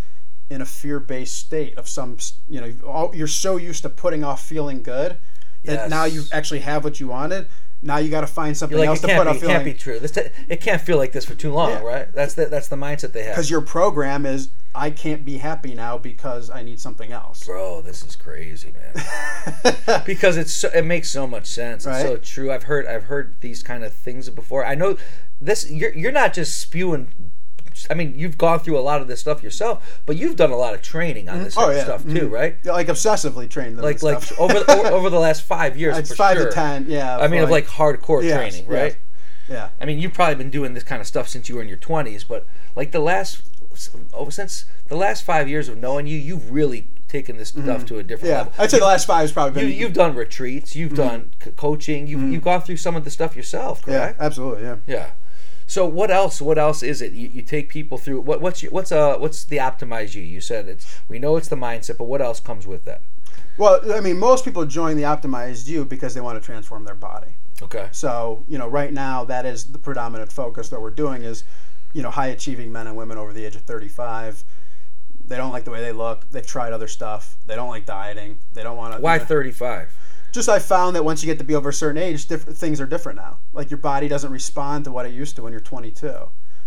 in a fear-based state of some. You know, all, you're so used to putting off feeling good that now you actually have what you wanted. Now you got to find something like else to put be, off it can't be true. This it can't feel like this for too long, Yeah. right? That's the that's the mindset they have. because your program is I can't be happy now because I need something else. Bro, this is crazy, man. because it's so, it makes so much sense. It's so true. I've heard I've heard these kind of things before. I know this. You're you're not just spewing. I mean, you've gone through a lot of this stuff yourself, but you've done a lot of training on this Oh, yeah. stuff too, right? Yeah, like obsessively trained. Like like stuff. over, over over the last five years, it's five sure. to ten. Yeah. I mean, for of like hardcore Yes, training, yes. right? yeah. I mean, you've probably been doing this kind of stuff since you were in your twenties, but like the last, oh, since the last five years of knowing you, you've really taken this stuff to a different Mm-hmm. Yeah, level. I'd say the last five has probably You, been. you've done retreats, you've done c- coaching, you've, you've gone through some of the stuff yourself, Mm-hmm. yeah, absolutely. Yeah. Yeah. So what else? What else is it? You, you take people through what? What's your, what's uh what's the optimize you? You said it's we know it's the mindset, but what else comes with that? Well, I mean, most people join the optimized you because they want to transform their body. Okay. So, you know, right now that is the predominant focus that we're doing is, you know, high achieving men and women over the age of 35. They don't like the way they look. They've tried other stuff. They don't like dieting. They don't want to. Why thirty five? Just I found that once you get to be over a certain age, things are different now. Like your body doesn't respond to what it used to when you're 22.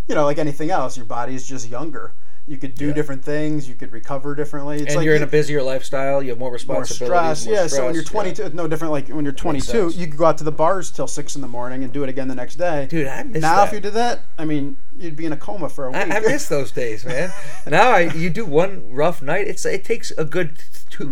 You know, like anything else, your body is just younger. You could do Yeah. different things. You could recover differently. It's And like you're in you- a busier lifestyle. You have more responsibilities. more stress. more yeah, so when you're 22, it's no different. Like when you're 22, you could go out to the bars till six in the morning and do it again the next day. Dude, I miss now that. if you did that, I mean, you'd be in a coma for a week. I, I miss those days, man. now I, you do one rough night. It's it takes a good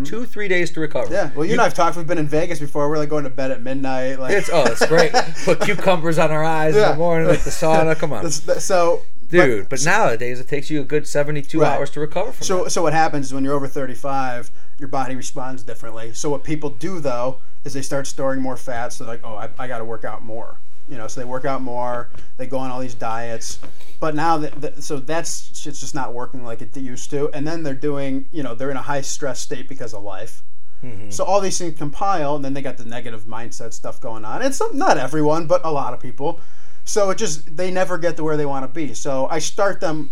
two, three days to recover. Mm-hmm. yeah, well, you, and I've talked. We've been in Vegas before. We're like going to bed at midnight. Like It's oh, it's great. Put cucumbers on our eyes in the morning, like the sauna. Come on. So dude. But, nowadays, it takes you a good seventy-two Right. hours to recover from So, that. so what happens is when you're over 35, your body responds differently. So what people do though is they start storing more fat. So they're like, oh, I, I got to work out more. You know, so they work out more. They go on all these diets. But now that, that so that's shit's just not working like it used to. And then they're doing, you know, they're in a high stress state because of life. Mm-hmm. So all these things compile, and then they got the negative mindset stuff going on. It's not everyone, but a lot of people. So it just they never get to where they want to be. So I start them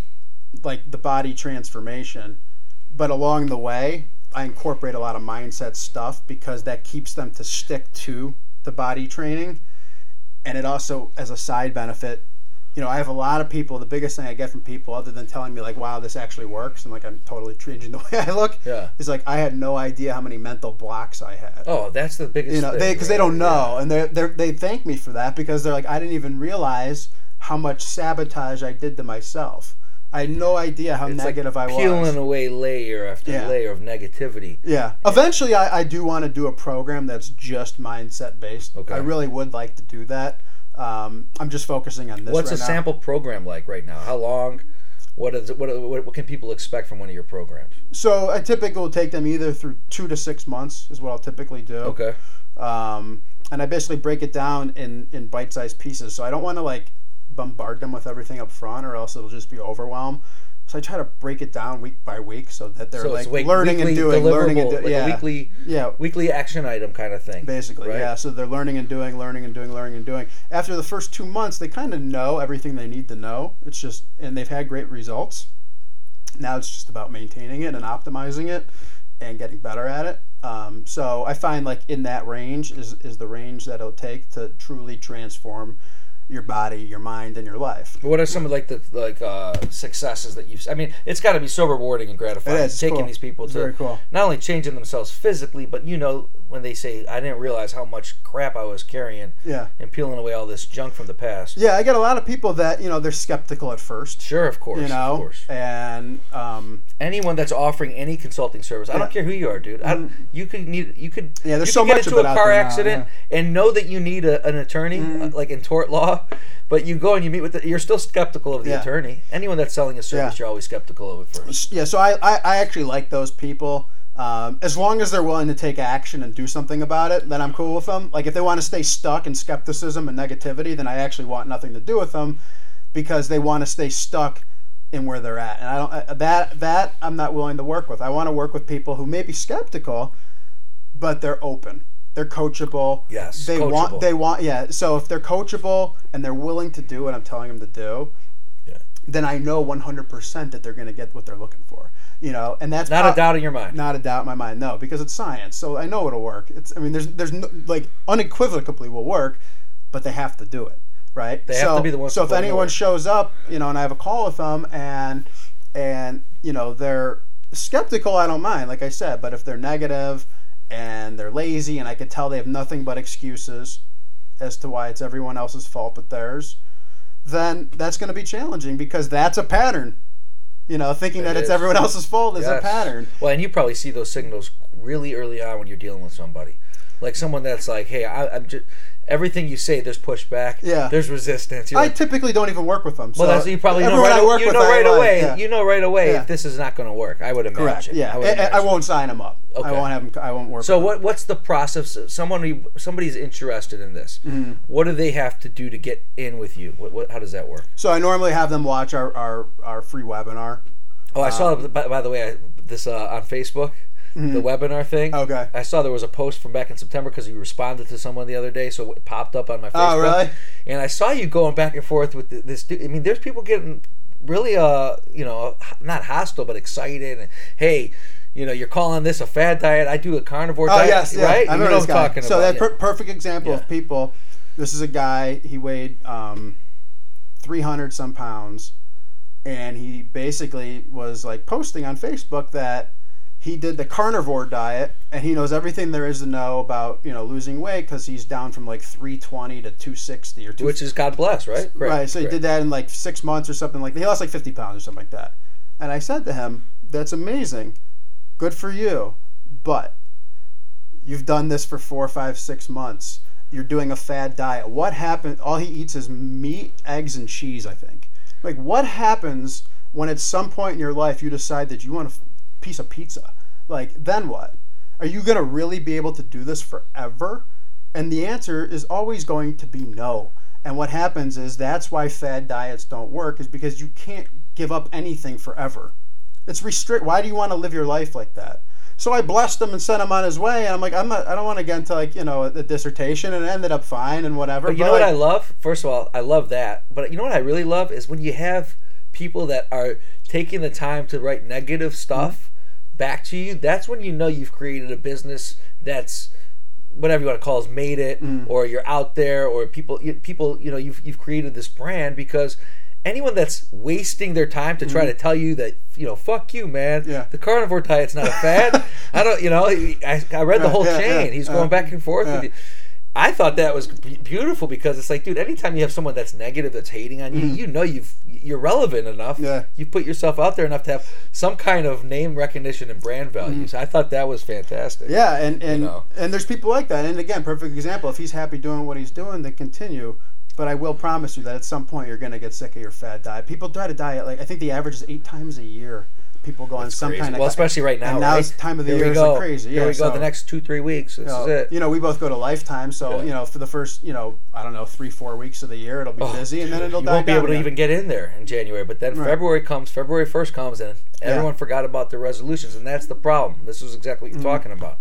like the body transformation, but along the way I incorporate a lot of mindset stuff because that keeps them to stick to the body training, and it also as a side benefit. You know, I have a lot of people. The biggest thing I get from people, other than telling me like, "Wow, this actually works," and like I'm totally changing the way I look, Yeah. is like I had no idea how many mental blocks I had Oh, that's the biggest. you know thing, they because they don't know and they they they thank me for that because they're like i didn't even realize how much sabotage i did to myself i had no idea how It's like negative i peeling was away layer after Yeah. layer of negativity. yeah eventually i, I do want to do a program that's just mindset based Okay. i really would like to do that um, i'm just focusing on this What's right a now. sample program like right now? How long? What is it, what, what what can people expect from one of your programs? so i typically will take them either through two to six months is what i'll typically do Okay. um, and I basically break it down in in bite-sized pieces. So I don't want to like bombard them with everything up front, or else it'll just be overwhelm. So I try to break it down week by week so that they're So like week- learning and doing, learning and doing. like yeah, weekly yeah, weekly action item kind of thing. basically, right? yeah. So they're learning and doing, learning and doing, learning and doing. After the first two months, they kind of know everything they need to know. It's just, and they've had great results. Now it's just about maintaining it and optimizing it and getting better at it. Um, so I find like in that range is, is the range that it'll take to truly transform your body, your mind, and your life. What are some of like the like uh, successes that you've? I mean, it's got to be so rewarding and gratifying It is, taking cool. these people It's to very cool. not only changing themselves physically, but you know when they say, "I didn't realize how much crap I was carrying," Yeah. and peeling away all this junk from the past. Yeah, I get a lot of people that, you know, they're skeptical at first. Sure, of course, You know, of course. and um, Anyone that's offering any consulting service, I don't care who you are, dude. I, you could need, you could, Yeah, there's you so get much of into a car there now, accident and know that you need a, an attorney, uh, like in tort law. But you go and you meet with, the, you're still skeptical of the Yeah. attorney. Anyone that's selling a service, Yeah. you're always skeptical of it first. yeah, so I, I, I actually like those people. Um, as long as they're willing to take action and do something about it, then I'm cool with them. Like if they want to stay stuck in skepticism and negativity, then I actually want nothing to do with them because they want to stay stuck in where they're at. And I don't uh, that that I'm not willing to work with. I want to work with people who may be skeptical, but they're open. They're coachable. Yes, They coachable. want they want yeah. So if they're coachable and they're willing to do what I'm telling them to do, Yeah. then I know 100% that they're going to get what they're looking for. You know, and that's Not prob- a doubt in your mind. not a doubt in my mind. No, because it's science, so I know it'll work. It's I mean, there's there's no, like unequivocally will work, but they have to do it, right? They have so, to be the ones So if anyone shows up, you know, and I have a call with them, and and you know they're skeptical, I don't mind, like I said. But if they're negative and they're lazy, and I can tell they have nothing but excuses as to why it's everyone else's fault but theirs, then that's going to be challenging because that's a pattern. You know, thinking that It it's everyone else's fault is a pattern. Well, and you probably see those signals really early on when you're dealing with somebody, like someone that's like, "Hey, I, I'm just everything you say. There's pushback. Yeah. There's resistance." You're I like, typically don't even work with them. well, that's you probably know right, work you know right away. yeah. You know right away Yeah. if this is not going to work. I would imagine. Correct. Yeah, I, would I, imagine. won't sign them up. Okay. I won't have them. I won't work. So what what's the process? Someone somebody's interested in this. Mm-hmm. What do they have to do to get in with you? What, what how does that work? So I normally have them watch our our, our free webinar. Oh, I Um, saw by, by the way I, this uh, on Facebook, the webinar thing. Mm-hmm. Okay. I saw there was a post from back in September because you responded to someone the other day, so it popped up on my Facebook. Oh, really? And I saw you going back and forth with this. dude. I mean, there's people getting really, uh, you know, not hostile but excited. And hey, you know, you're calling this a fad diet. I do a carnivore Oh diet, yes, yeah. right? I you remember know this what I'm guy. talking so about. that per- perfect example Yeah. of people. This is a guy. He weighed um, three hundred some pounds, and he basically was like posting on Facebook that he did the carnivore diet and he knows everything there is to know about you know losing weight because he's down from like 320 to 260 or 2 which is God bless, right? Right so he did that in like six months or something like that he lost like 50 pounds or something like that. And i said to him that's amazing. Good for you but you've done this for four five six months. You're doing a fad diet. What happened all he eats is meat eggs and cheese i think. Like, what happens when at some point in your life you decide that you want f- piece of pizza? Like, then what? Are you going to really be able to do this forever? And the answer is always going to be no. And what happens is that's why fad diets don't work, is because you can't give up anything forever. It's restrict. Why do you want to live your life like that? So I blessed him and sent him on his way. And I'm like, I'm not. I don't want to get into like you know a dissertation, and it ended up fine and whatever. But you but know what I love? First of all, I love that. But you know what I really love is when you have people that are taking the time to write negative stuff back to you. That's when you know you've created a business that's whatever you want to call it, has made it, Mm. or you're out there, or people, people, you know, you've you've created this brand because. Anyone that's wasting their time to try to tell you that you know, fuck you, man. Yeah. The carnivore diet's not a fad. I don't, you know, I, I read the whole Yeah, yeah, chain. He's yeah. going back and forth Yeah. with you. I thought that was beautiful because it's like, dude, anytime you have someone that's negative, that's hating on you, you know you've you're relevant enough. Mm-hmm. Yeah. You put yourself out there enough to have some kind of name recognition and brand value. So I thought that was fantastic. Mm-hmm. Yeah, and and know. and there's people like that. And again, perfect example. If he's happy doing what he's doing, then continue. But I will promise you that at some point you're going to get sick of your fad diet. People try to diet like I think the average is eight times a year. People go on some Crazy. kind of well, especially right now. and now right? it's time of the Here year is go. crazy. Here Yeah, we go. so- the next two three weeks. This you know, is it. you know, we both go to Lifetime, so Yeah. you know, for the first, you know, I don't know, three, four weeks of the year, it'll be busy, and then it'll Oh, you won't be able to even get in there in January. But then Right. February comes, February 1st comes, and everyone forgot about their resolutions. And that's the problem. This is exactly what you're Mm-hmm. talking about.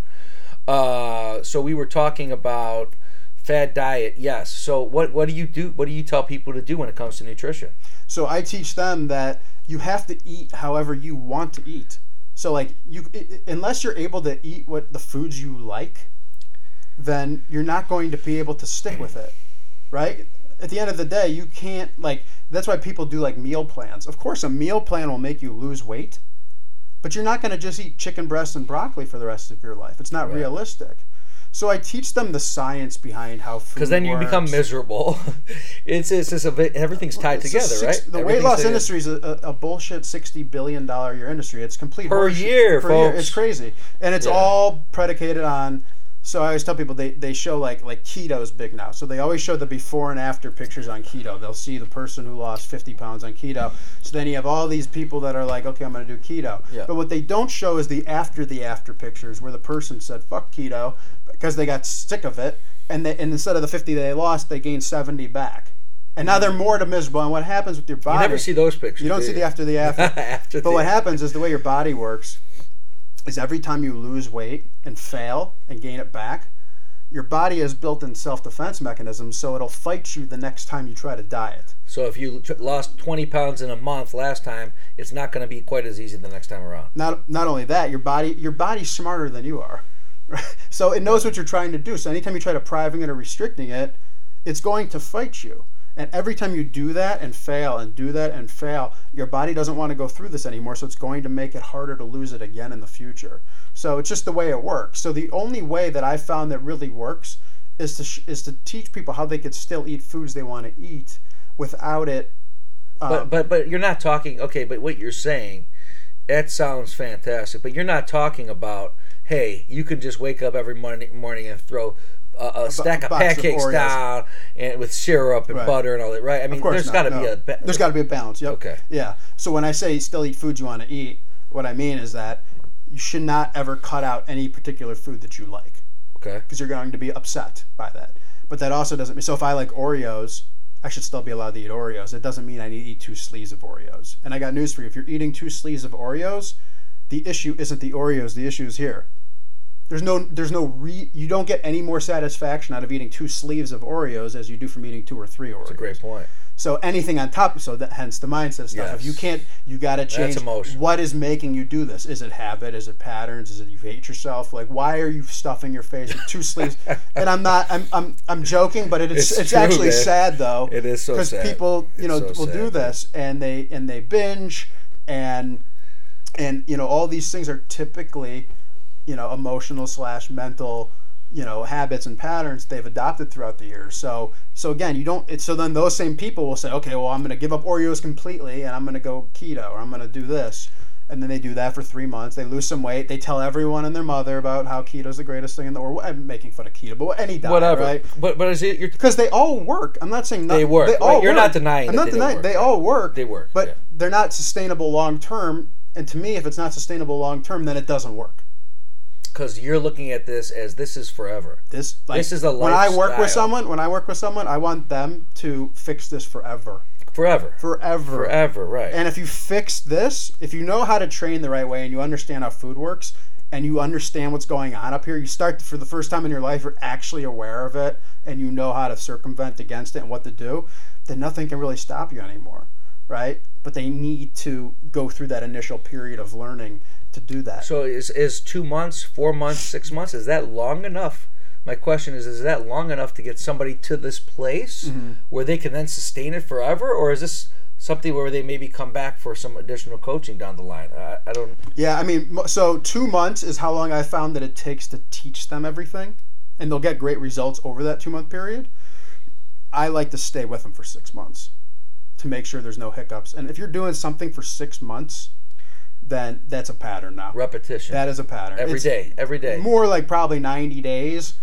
Uh, so we were talking about fad diet. Yes. So what, what do you do? What do you tell people to do when it comes to nutrition? So I teach them that you have to eat however you want to eat. So like you, unless you're able to eat what the foods you like, then you're not going to be able to stick with it, right? At the end of the day, you can't like. That's why people do like meal plans. Of course, a meal plan will make you lose weight, but you're not going to just eat chicken breast and broccoli for the rest of your life. It's not Right. realistic. So I teach them the science behind how food. Because then you become miserable. it's it's just a bit, everything's tied a together, six- right? The weight loss industry is a, a, bullshit sixty billion dollar year industry. It's complete Per horseshit. year, per year. It's crazy, and it's Yeah. all predicated on. So I always tell people they, they show like like keto's big now. So they always show the before and after pictures on keto. They'll see the person who lost fifty pounds on keto. So then you have all these people that are like, okay, I'm going to do keto. Yeah. But what they don't show is the after the after pictures where the person said fuck keto because they got sick of it, and they, and instead of the fifty they lost, they gained seventy back. And now they're more to miserable. And what happens with your body? You never see those pictures. You don't do see you? the after the after. After but the- what happens is the way your body works is every time you lose weight and fail and gain it back, your body has built in self defense mechanisms, so it'll fight you the next time you try to diet. So if you tr- lost 20 pounds in a month last time, it's not going to be quite as easy the next time around. Not not only that, your body your body's smarter than you are. Right? So it knows what you're trying to do. So anytime you try depriving it or restricting it, it's going to fight you. And every time you do that and fail and do that and fail, your body doesn't want to go through this anymore. So it's going to make it harder to lose it again in the future. So it's just the way it works. So the only way that I found that really works is to sh- is to teach people how they could still eat foods they want to eat without it. um, But but but you're not talking. Okay, but what you're saying, that sounds fantastic. But you're not talking about. Hey, you can just wake up every morning morning and throw a, a stack of of pancakes Oreos. down and with syrup and Right. butter and all that, right? I mean, Of course there's got to no. be a. ba- There's got to be a balance. Yep. Okay. Yeah. So when I say still eat foods you want to eat, what I mean is that you should not ever cut out any particular food that you like Okay. because you're going to be upset by that. But that also doesn't mean so if I like Oreos, I should still be allowed to eat Oreos. It doesn't mean I need to eat two sleeves of Oreos. And I got news for you: if you're eating two sleeves of Oreos, the issue isn't the Oreos. The issue is here. There's no, there's no re. You don't get any more satisfaction out of eating two sleeves of Oreos as you do from eating two or three Oreos. That's a great point. So anything on top, so that hence the mindset stuff. Yes. If you can't, you got to change. What is making you do this? Is it habit? Is it patterns? Is it you hate yourself? Like why are you stuffing your face with two sleeves? And I'm not. I'm. I'm. I'm joking, but it is. It's It's, true, actually man. sad though. It is so sad. because people, you know, so will do sad, this and they and they binge and and you know all these things are typically you know emotional slash mental you know habits and patterns they've adopted throughout the years so so again you don't it's so then those same people will say okay well i'm going to give up oreos completely and i'm going to go keto or i'm going to do this and then they do that for three months. They lose some weight. They tell everyone and their mother about how keto's the greatest thing in the world. I'm making fun of keto, but any diet, Whatever. right? But but is it Because they all work. I'm not saying not, They work, They all right. You're work. not denying I'm not they denying work, they all work. They work, but yeah. they're not sustainable long term. And to me, if it's not sustainable long term, then it doesn't work. Because you're looking at this as this is forever. This like, This is a life. when I work with someone. When I work with someone, I want them to fix this forever, Forever. forever, Forever, right. And if you fix this, if you know how to train the right way and you understand how food works and you understand what's going on up here, you start for the first time in your life, you're actually aware of it and you know how to circumvent against it and what to do, then nothing can really stop you anymore, right? But they need to go through that initial period of learning to do that. So is is two months, four months, six months? Is that long enough? My question is: Is that long enough to get somebody to this place Mm-hmm. where they can then sustain it forever, or is this something where they maybe come back for some additional coaching down the line? I, I don't. Yeah, I mean, so two months is how long I found that it takes to teach them everything, and they'll get great results over that two month period. I like to stay with them for six months to make sure there's no hiccups. And if you're doing something for six months, then that's a pattern now. Repetition That is a pattern. every It's day, every day. More like probably 90 days,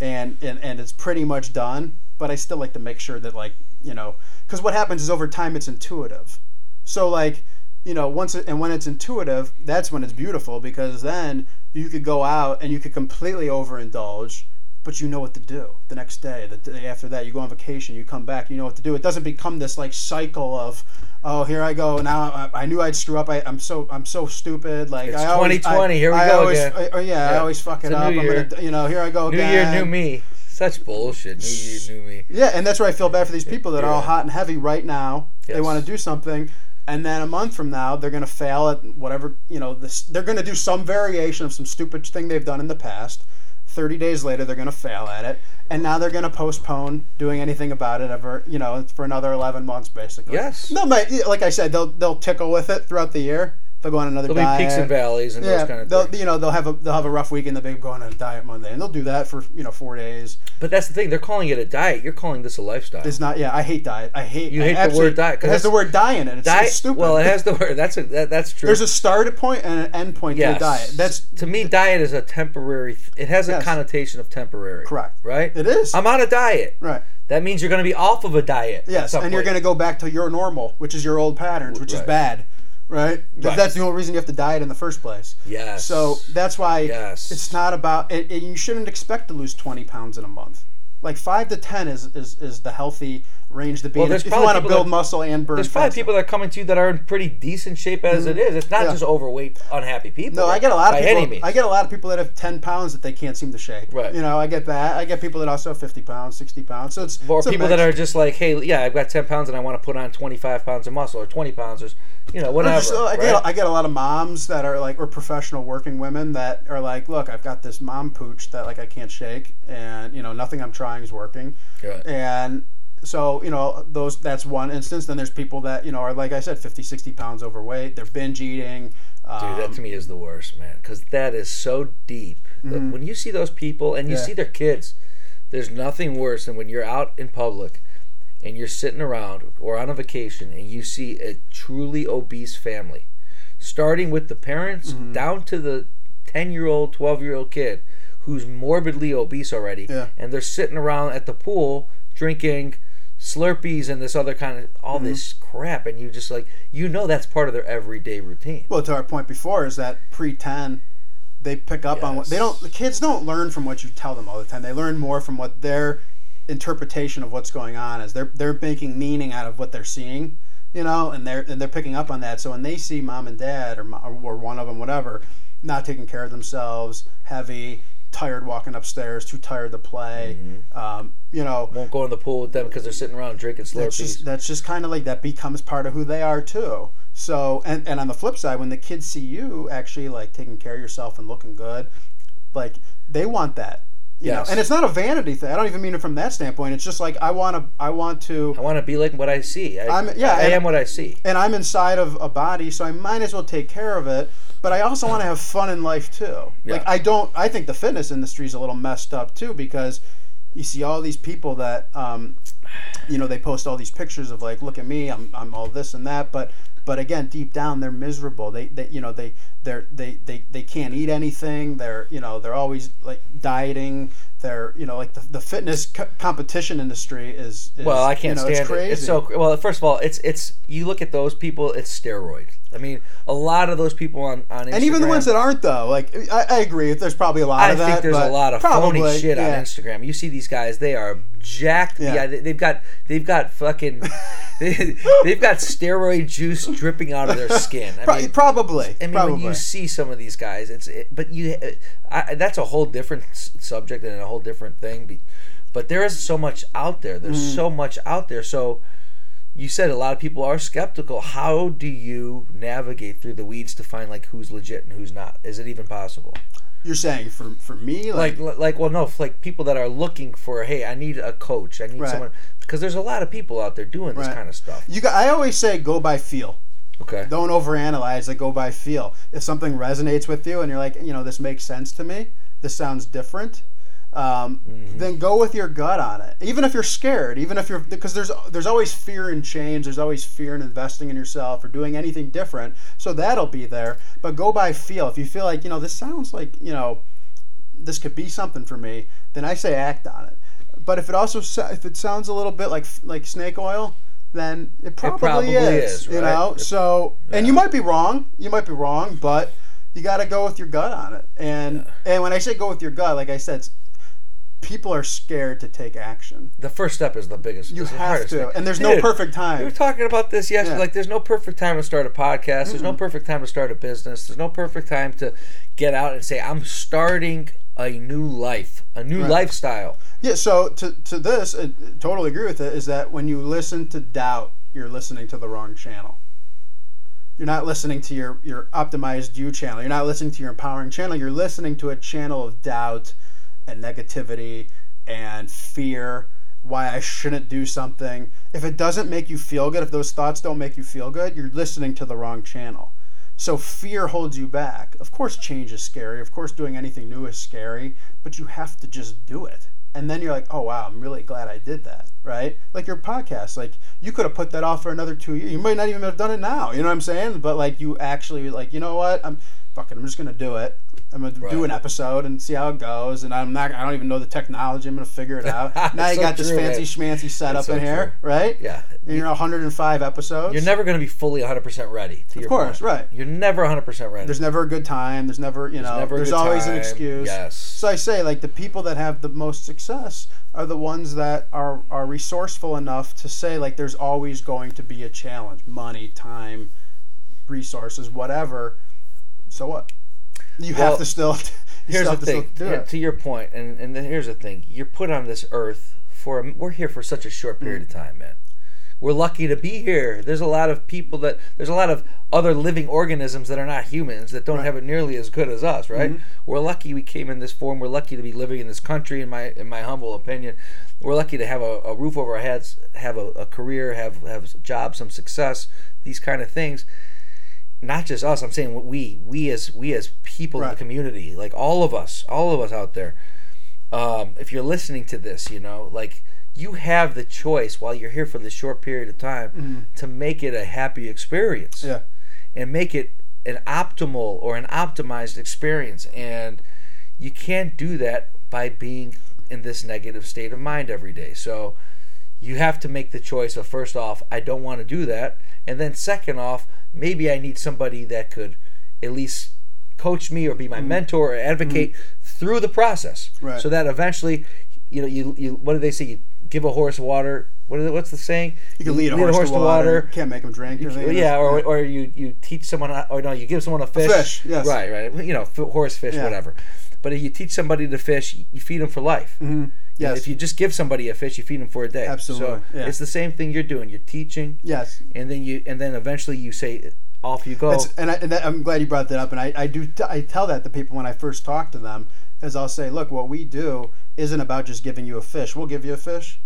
and, and, and it's pretty much done. But I still like to make sure that, like, you know, because what happens is over time it's intuitive. So, like, you know, once it, and when it's intuitive, that's when it's beautiful because then you could go out and you could completely overindulge, but you know what to do the next day. The day after that, you go on vacation, you come back, you know what to do. It doesn't become this like cycle of, oh, here I go. Now I, I knew I'd screw up. I, I'm so I'm so stupid. Like It's I always, 2020, I- here we I go always, again. I- oh yeah, I always fuck it up. I'm gonna, you know, here I go New again. year, new me. Such bullshit. New year, new me. Yeah, and that's where I feel bad for these people that are all hot and heavy right now. They want to do something, and then a month from now they're going to fail at whatever you know. This they're going to do some variation of some stupid thing they've done in the past. Thirty days later, they're going to fail at it, and now they're going to postpone doing anything about it ever. You know, for another eleven months, basically. Yes. No, but like I said, they'll they'll tickle with it throughout the year. They'll go on another There'll diet. be peaks and valleys and Yeah, those kind of they'll things. you know they'll have a they'll have a rough week and they'll be going on a diet Monday, and they'll do that for you know four days. But that's the thing. They're calling it a diet. You're calling this a lifestyle. It's not. Yeah, I hate diet. I hate. You I hate the word diet, It has the word diet in it. It's, diet. it's stupid. Well, it has the word. That's a that, that's true. There's a started point and an end point yes. to a diet. That's to me, diet is a temporary. th- It has a Yes. connotation of temporary. Correct. Right. it is I'm on a diet. right. That means you're going to be off of a diet. Yes, and you're going to go back to your normal, which is your old patterns, which is bad. Right. Right. That's the only reason you have to diet in the first place. Yes. So that's why Yes. it's not about. And, and you shouldn't expect to lose 20 pounds in a month. Like five to 10 is is, is the healthy range to be. Well, there's if you probably want to build that- muscle and burn There's probably people that are coming to you that are in pretty decent shape as it is. It's not Mm-hmm. Yeah. just overweight, unhappy people. No, I get a lot of people. I get a lot of people that have ten pounds that they can't seem to shake. Right. You know, I get that. I get people that also have fifty pounds, sixty pounds. So it's or it's a people that are just like, hey, yeah, I've got 10 pounds and I want to put on 25 pounds of muscle or 20 pounds or, you know, whatever. just, uh, I right? get I get a lot of moms that are like or professional working women that are like, look, I've got this mom pooch that like I can't shake, and you know nothing I'm trying is working, Right. and so you know those that's one instance. Then there's people that you know are like I said, 50, 60 pounds overweight. They're binge eating. Um, Dude, that to me is the worst, man, because that is so deep. The- When you see those people and you Mm-hmm. Yeah. see their kids, there's nothing worse than when you're out in public and you're sitting around or on a vacation and you see a truly obese family, starting with the parents Mm-hmm. down to the 10 year old, 12 year old kid who's morbidly obese already, Yeah. and they're sitting around at the pool drinking Slurpees and this other kind of all Mm-hmm. this crap, and you just like you know that's part of their everyday routine. Well, to our point before is that pre ten, they pick up on what they don't. The kids don't learn from what you tell them all the time. They learn more from what their interpretation of what's going on is. They're they're making meaning out of what they're seeing, you know, and they're and they're picking up on that. So when they see mom and dad or or one of them, whatever, not taking care of themselves, heavy, tired walking upstairs, too tired to play, um, you know, won't go in the pool with them because they're sitting around drinking that's Slurpees. just that's just kind of like that becomes part of who they are too. So and and on the flip side, when the kids see you actually like taking care of yourself and looking good, like they want that. You Yes. know, and it's not a vanity thing. I don't even mean it from that standpoint. It's just like I want to. I want to. I want to be like what I see. I, I'm- yeah, I and- am what I see. and I'm inside of a body, so I might as well take care of it. But I also want to have fun in life too. Like I don't. I think the fitness industry is a little messed up too because you see all these people that um, you know they post all these pictures of like look at me i'm, I'm all this and that but but again deep down they're miserable they, they you know they they're they, they they can't eat anything they're you know they're always like dieting they're you know like the, the fitness co- competition industry is, is Well, I can't you know, stand it's crazy it. It's so well. First of all, it's it's you look at those people. It's steroid. I mean, a lot of those people on on Instagram, and even the ones that aren't though like i, I agree there's probably a lot I of that i think there's a lot of probably, phony shit yeah. on Instagram. You see these guys; they are jacked. Yeah. Yeah, they, they've got they've got fucking they, they've got steroid juice dripping out of their skin. I mean, probably I mean, probably when you see some of these guys, it's it, but you, I, that's a whole different s- subject and a whole different thing. But there is so much out there. There's Mm-hmm. so much out there. So you said a lot of people are skeptical. How do you navigate through the weeds to find like who's legit and who's not? Is it even possible? You're saying for for me like, Like, like, well, no, like people that are looking for, hey, I need a coach. I need Right. someone because there's a lot of people out there doing this Right. kind of stuff. you got, i always say go by feel Okay. don't overanalyze it go by feel if something resonates with you and you're like you know this makes sense to me this sounds different um, then go with your gut on it. Even if you're scared even if you're because there's there's always fear in change. There's always fear in investing in yourself or doing anything different. So that'll be there. But go by feel. If you feel like you know this sounds like you know this could be something for me then i say act on it. But if it also if it sounds a little bit like like snake oil then it probably, probably is, is, you know? It- so and you might be wrong. You might be wrong but you got to go with your gut on it. And and when i say go with your gut like i said it's- people are scared to take action The first step is the biggest. you have to thing. and there's no perfect time. We were talking about this yesterday. Yeah. Like, there's no perfect time to start a podcast. There's no perfect time to start a business. There's no perfect time to get out and say, I'm starting a new life, a new Right. lifestyle. yeah so to, to this I totally agree with it is that when you listen to doubt you're listening to the wrong channel you're not listening to your your optimized you channel you're not listening to your empowering channel you're listening to a channel of doubt and negativity and fear why I shouldn't do something. If it doesn't make you feel good if those thoughts don't make you feel good you're listening to the wrong channel. So fear holds you back. Of course change is scary. Of course doing anything new is scary but you have to just do it. And then you're like oh wow i'm really glad i did that right like your podcast like you could have put that off for another two years you might not even have done it now you know what i'm saying but like you actually like you know what i'm fucking i'm just gonna do it i'm gonna do an episode and see how it goes and i'm not i don't even know the technology i'm gonna figure it out now you So got this true, fancy man. schmancy setup so in here right Yeah. and you're 105 episodes You're never going to be fully 100% ready. To your course, point. right. You're never 100% ready. there's never a good time there's never you know there's good always an excuse Yes. so i say like the people that have the most success are the ones that are are resourceful enough to say like there's always going to be a challenge money time resources whatever so what you Well, have to still you here's still the to thing. it. To your point, and, and then here's the thing. You're put on this earth for, a, we're here for such a short period Mm. of time, man. We're lucky to be here. There's a lot of people that, there's a lot of other living organisms that are not humans that don't have it nearly as good as us, right? Mm-hmm. We're lucky we came in this form. We're lucky to be living in this country, in my in my humble opinion. We're lucky to have a, a roof over our heads, have a, a career, have have a job, some success, these kind of things not just us i'm saying we we as we as people in the community like all of us all of us out there um, if you're listening to this you know like you have the choice while you're here for this short period of time to make it a happy experience Mm-hmm. yeah. and make it an optimal or an optimized experience. And you can't do that by being in this negative state of mind every day. So you have to make the choice of first off i don't want to do that. And then second off maybe i need somebody that could at least coach me or be my mentor or advocate through the process. Right. so that eventually you know you, you what do they say? You give a horse water what is it, what's the saying you can lead a horse, to, water, can't make them drink or anything. yeah, or, or you, you teach someone, or no, you give someone a fish. fish, yes. Right, right. You know, f- horse, fish, Yeah. whatever. But if you teach somebody to fish, you feed them for life. Mm-hmm. Yes. If you just give somebody a fish, you feed them for a day. Absolutely, So yeah. it's the same thing you're doing. You're teaching, yes and then you, and then eventually you say, off you go. It's, and, I, and that, I'm glad you brought that up. And I, I do t- I tell that to people when I first talk to them, is I'll say, look, what we do isn't about just giving you a fish. We'll give you a fish,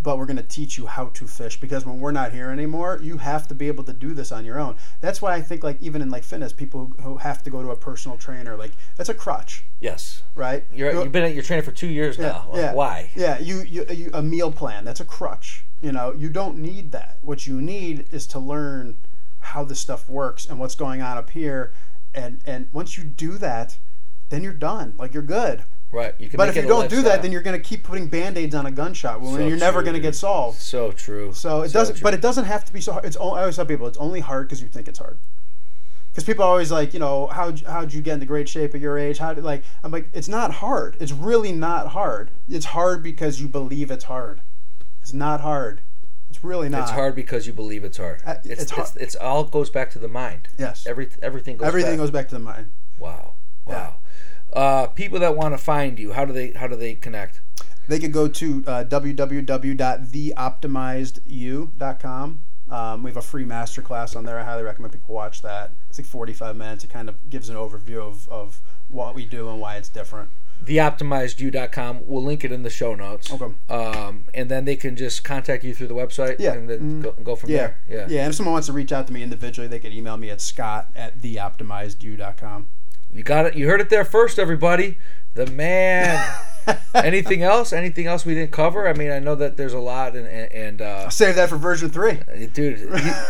but we're going to teach you how to fish because when we're not here anymore, you have to be able to do this on your own. That's why I think like even in like fitness, people who, who have to go to a personal trainer, like that's a crutch, Yes. right? You're, You- you've been at your trainer for two years now. yeah. Why? Yeah, you, you, you a meal plan. That's a crutch. You know, you don't need that. What you need is to learn how this stuff works and what's going on up here. And and once you do that, then you're done. Like you're good. Right. You can But if you don't do that, then you're going to keep putting band-aids on a gunshot wound, So you're never going to get solved. so true. So it So doesn't, true. but it doesn't have to be so hard. It's only, I always tell people it's only hard because you think it's hard. Because people are always like, you know, how how'd you get into great shape at your age? How did like? I'm like, it's not hard. It's really not hard. It's hard because you believe it's hard. It's not hard. It's really not. It's hard because you believe it's hard. Uh, it's, it's it's, hard. it's, all goes back to the mind. Yes. Every, everything goes Everything back. goes back to the mind. Wow. Yeah. Wow. Uh, people that want to find you, how do they how do they connect? They could go to uh, www.theoptimizedyou.com. Um, we have a free masterclass on there. I highly recommend people watch that. It's like 45 minutes. It kind of gives an overview of, of what we do and why it's different. theoptimizedyou.com. We'll link it in the show notes. Okay. Um, and then they can just contact you through the website Yeah. and then go, go from Yeah. there. Yeah. Yeah. And if someone wants to reach out to me individually, they can email me at scott at theoptimizedyou.com. You got it. You heard it there first, everybody. The man. Anything else? Anything else we didn't cover? I mean, I know that there's a lot, and and, and uh, Save that for version three. dude,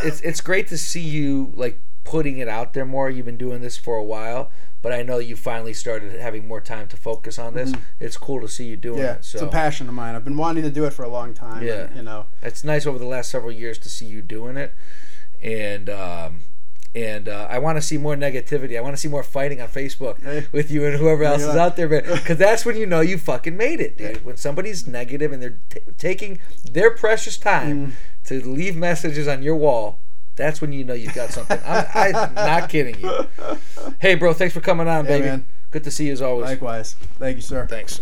it's it's great to see you like putting it out there more. You've been doing this for a while, but I know you finally started having more time to focus on this. It's cool to see you doing Mm-hmm. Yeah. it. It's a passion of mine. I've been wanting to do it for a long time. Yeah. and, you know. it's nice over the last several years to see you doing it, and um, and uh, I want to see more negativity. I want to see more fighting on Facebook Hey. with you and whoever else is out there, because that's when you know you fucking made it, dude. When somebody's negative and they're t- taking their precious Mm. time to leave messages on your wall. That's when you know you've got something. I'm, I'm not kidding you. Hey, bro, thanks for coming on, baby. man. Good to see you as always. Likewise. Thank you, sir. Thanks.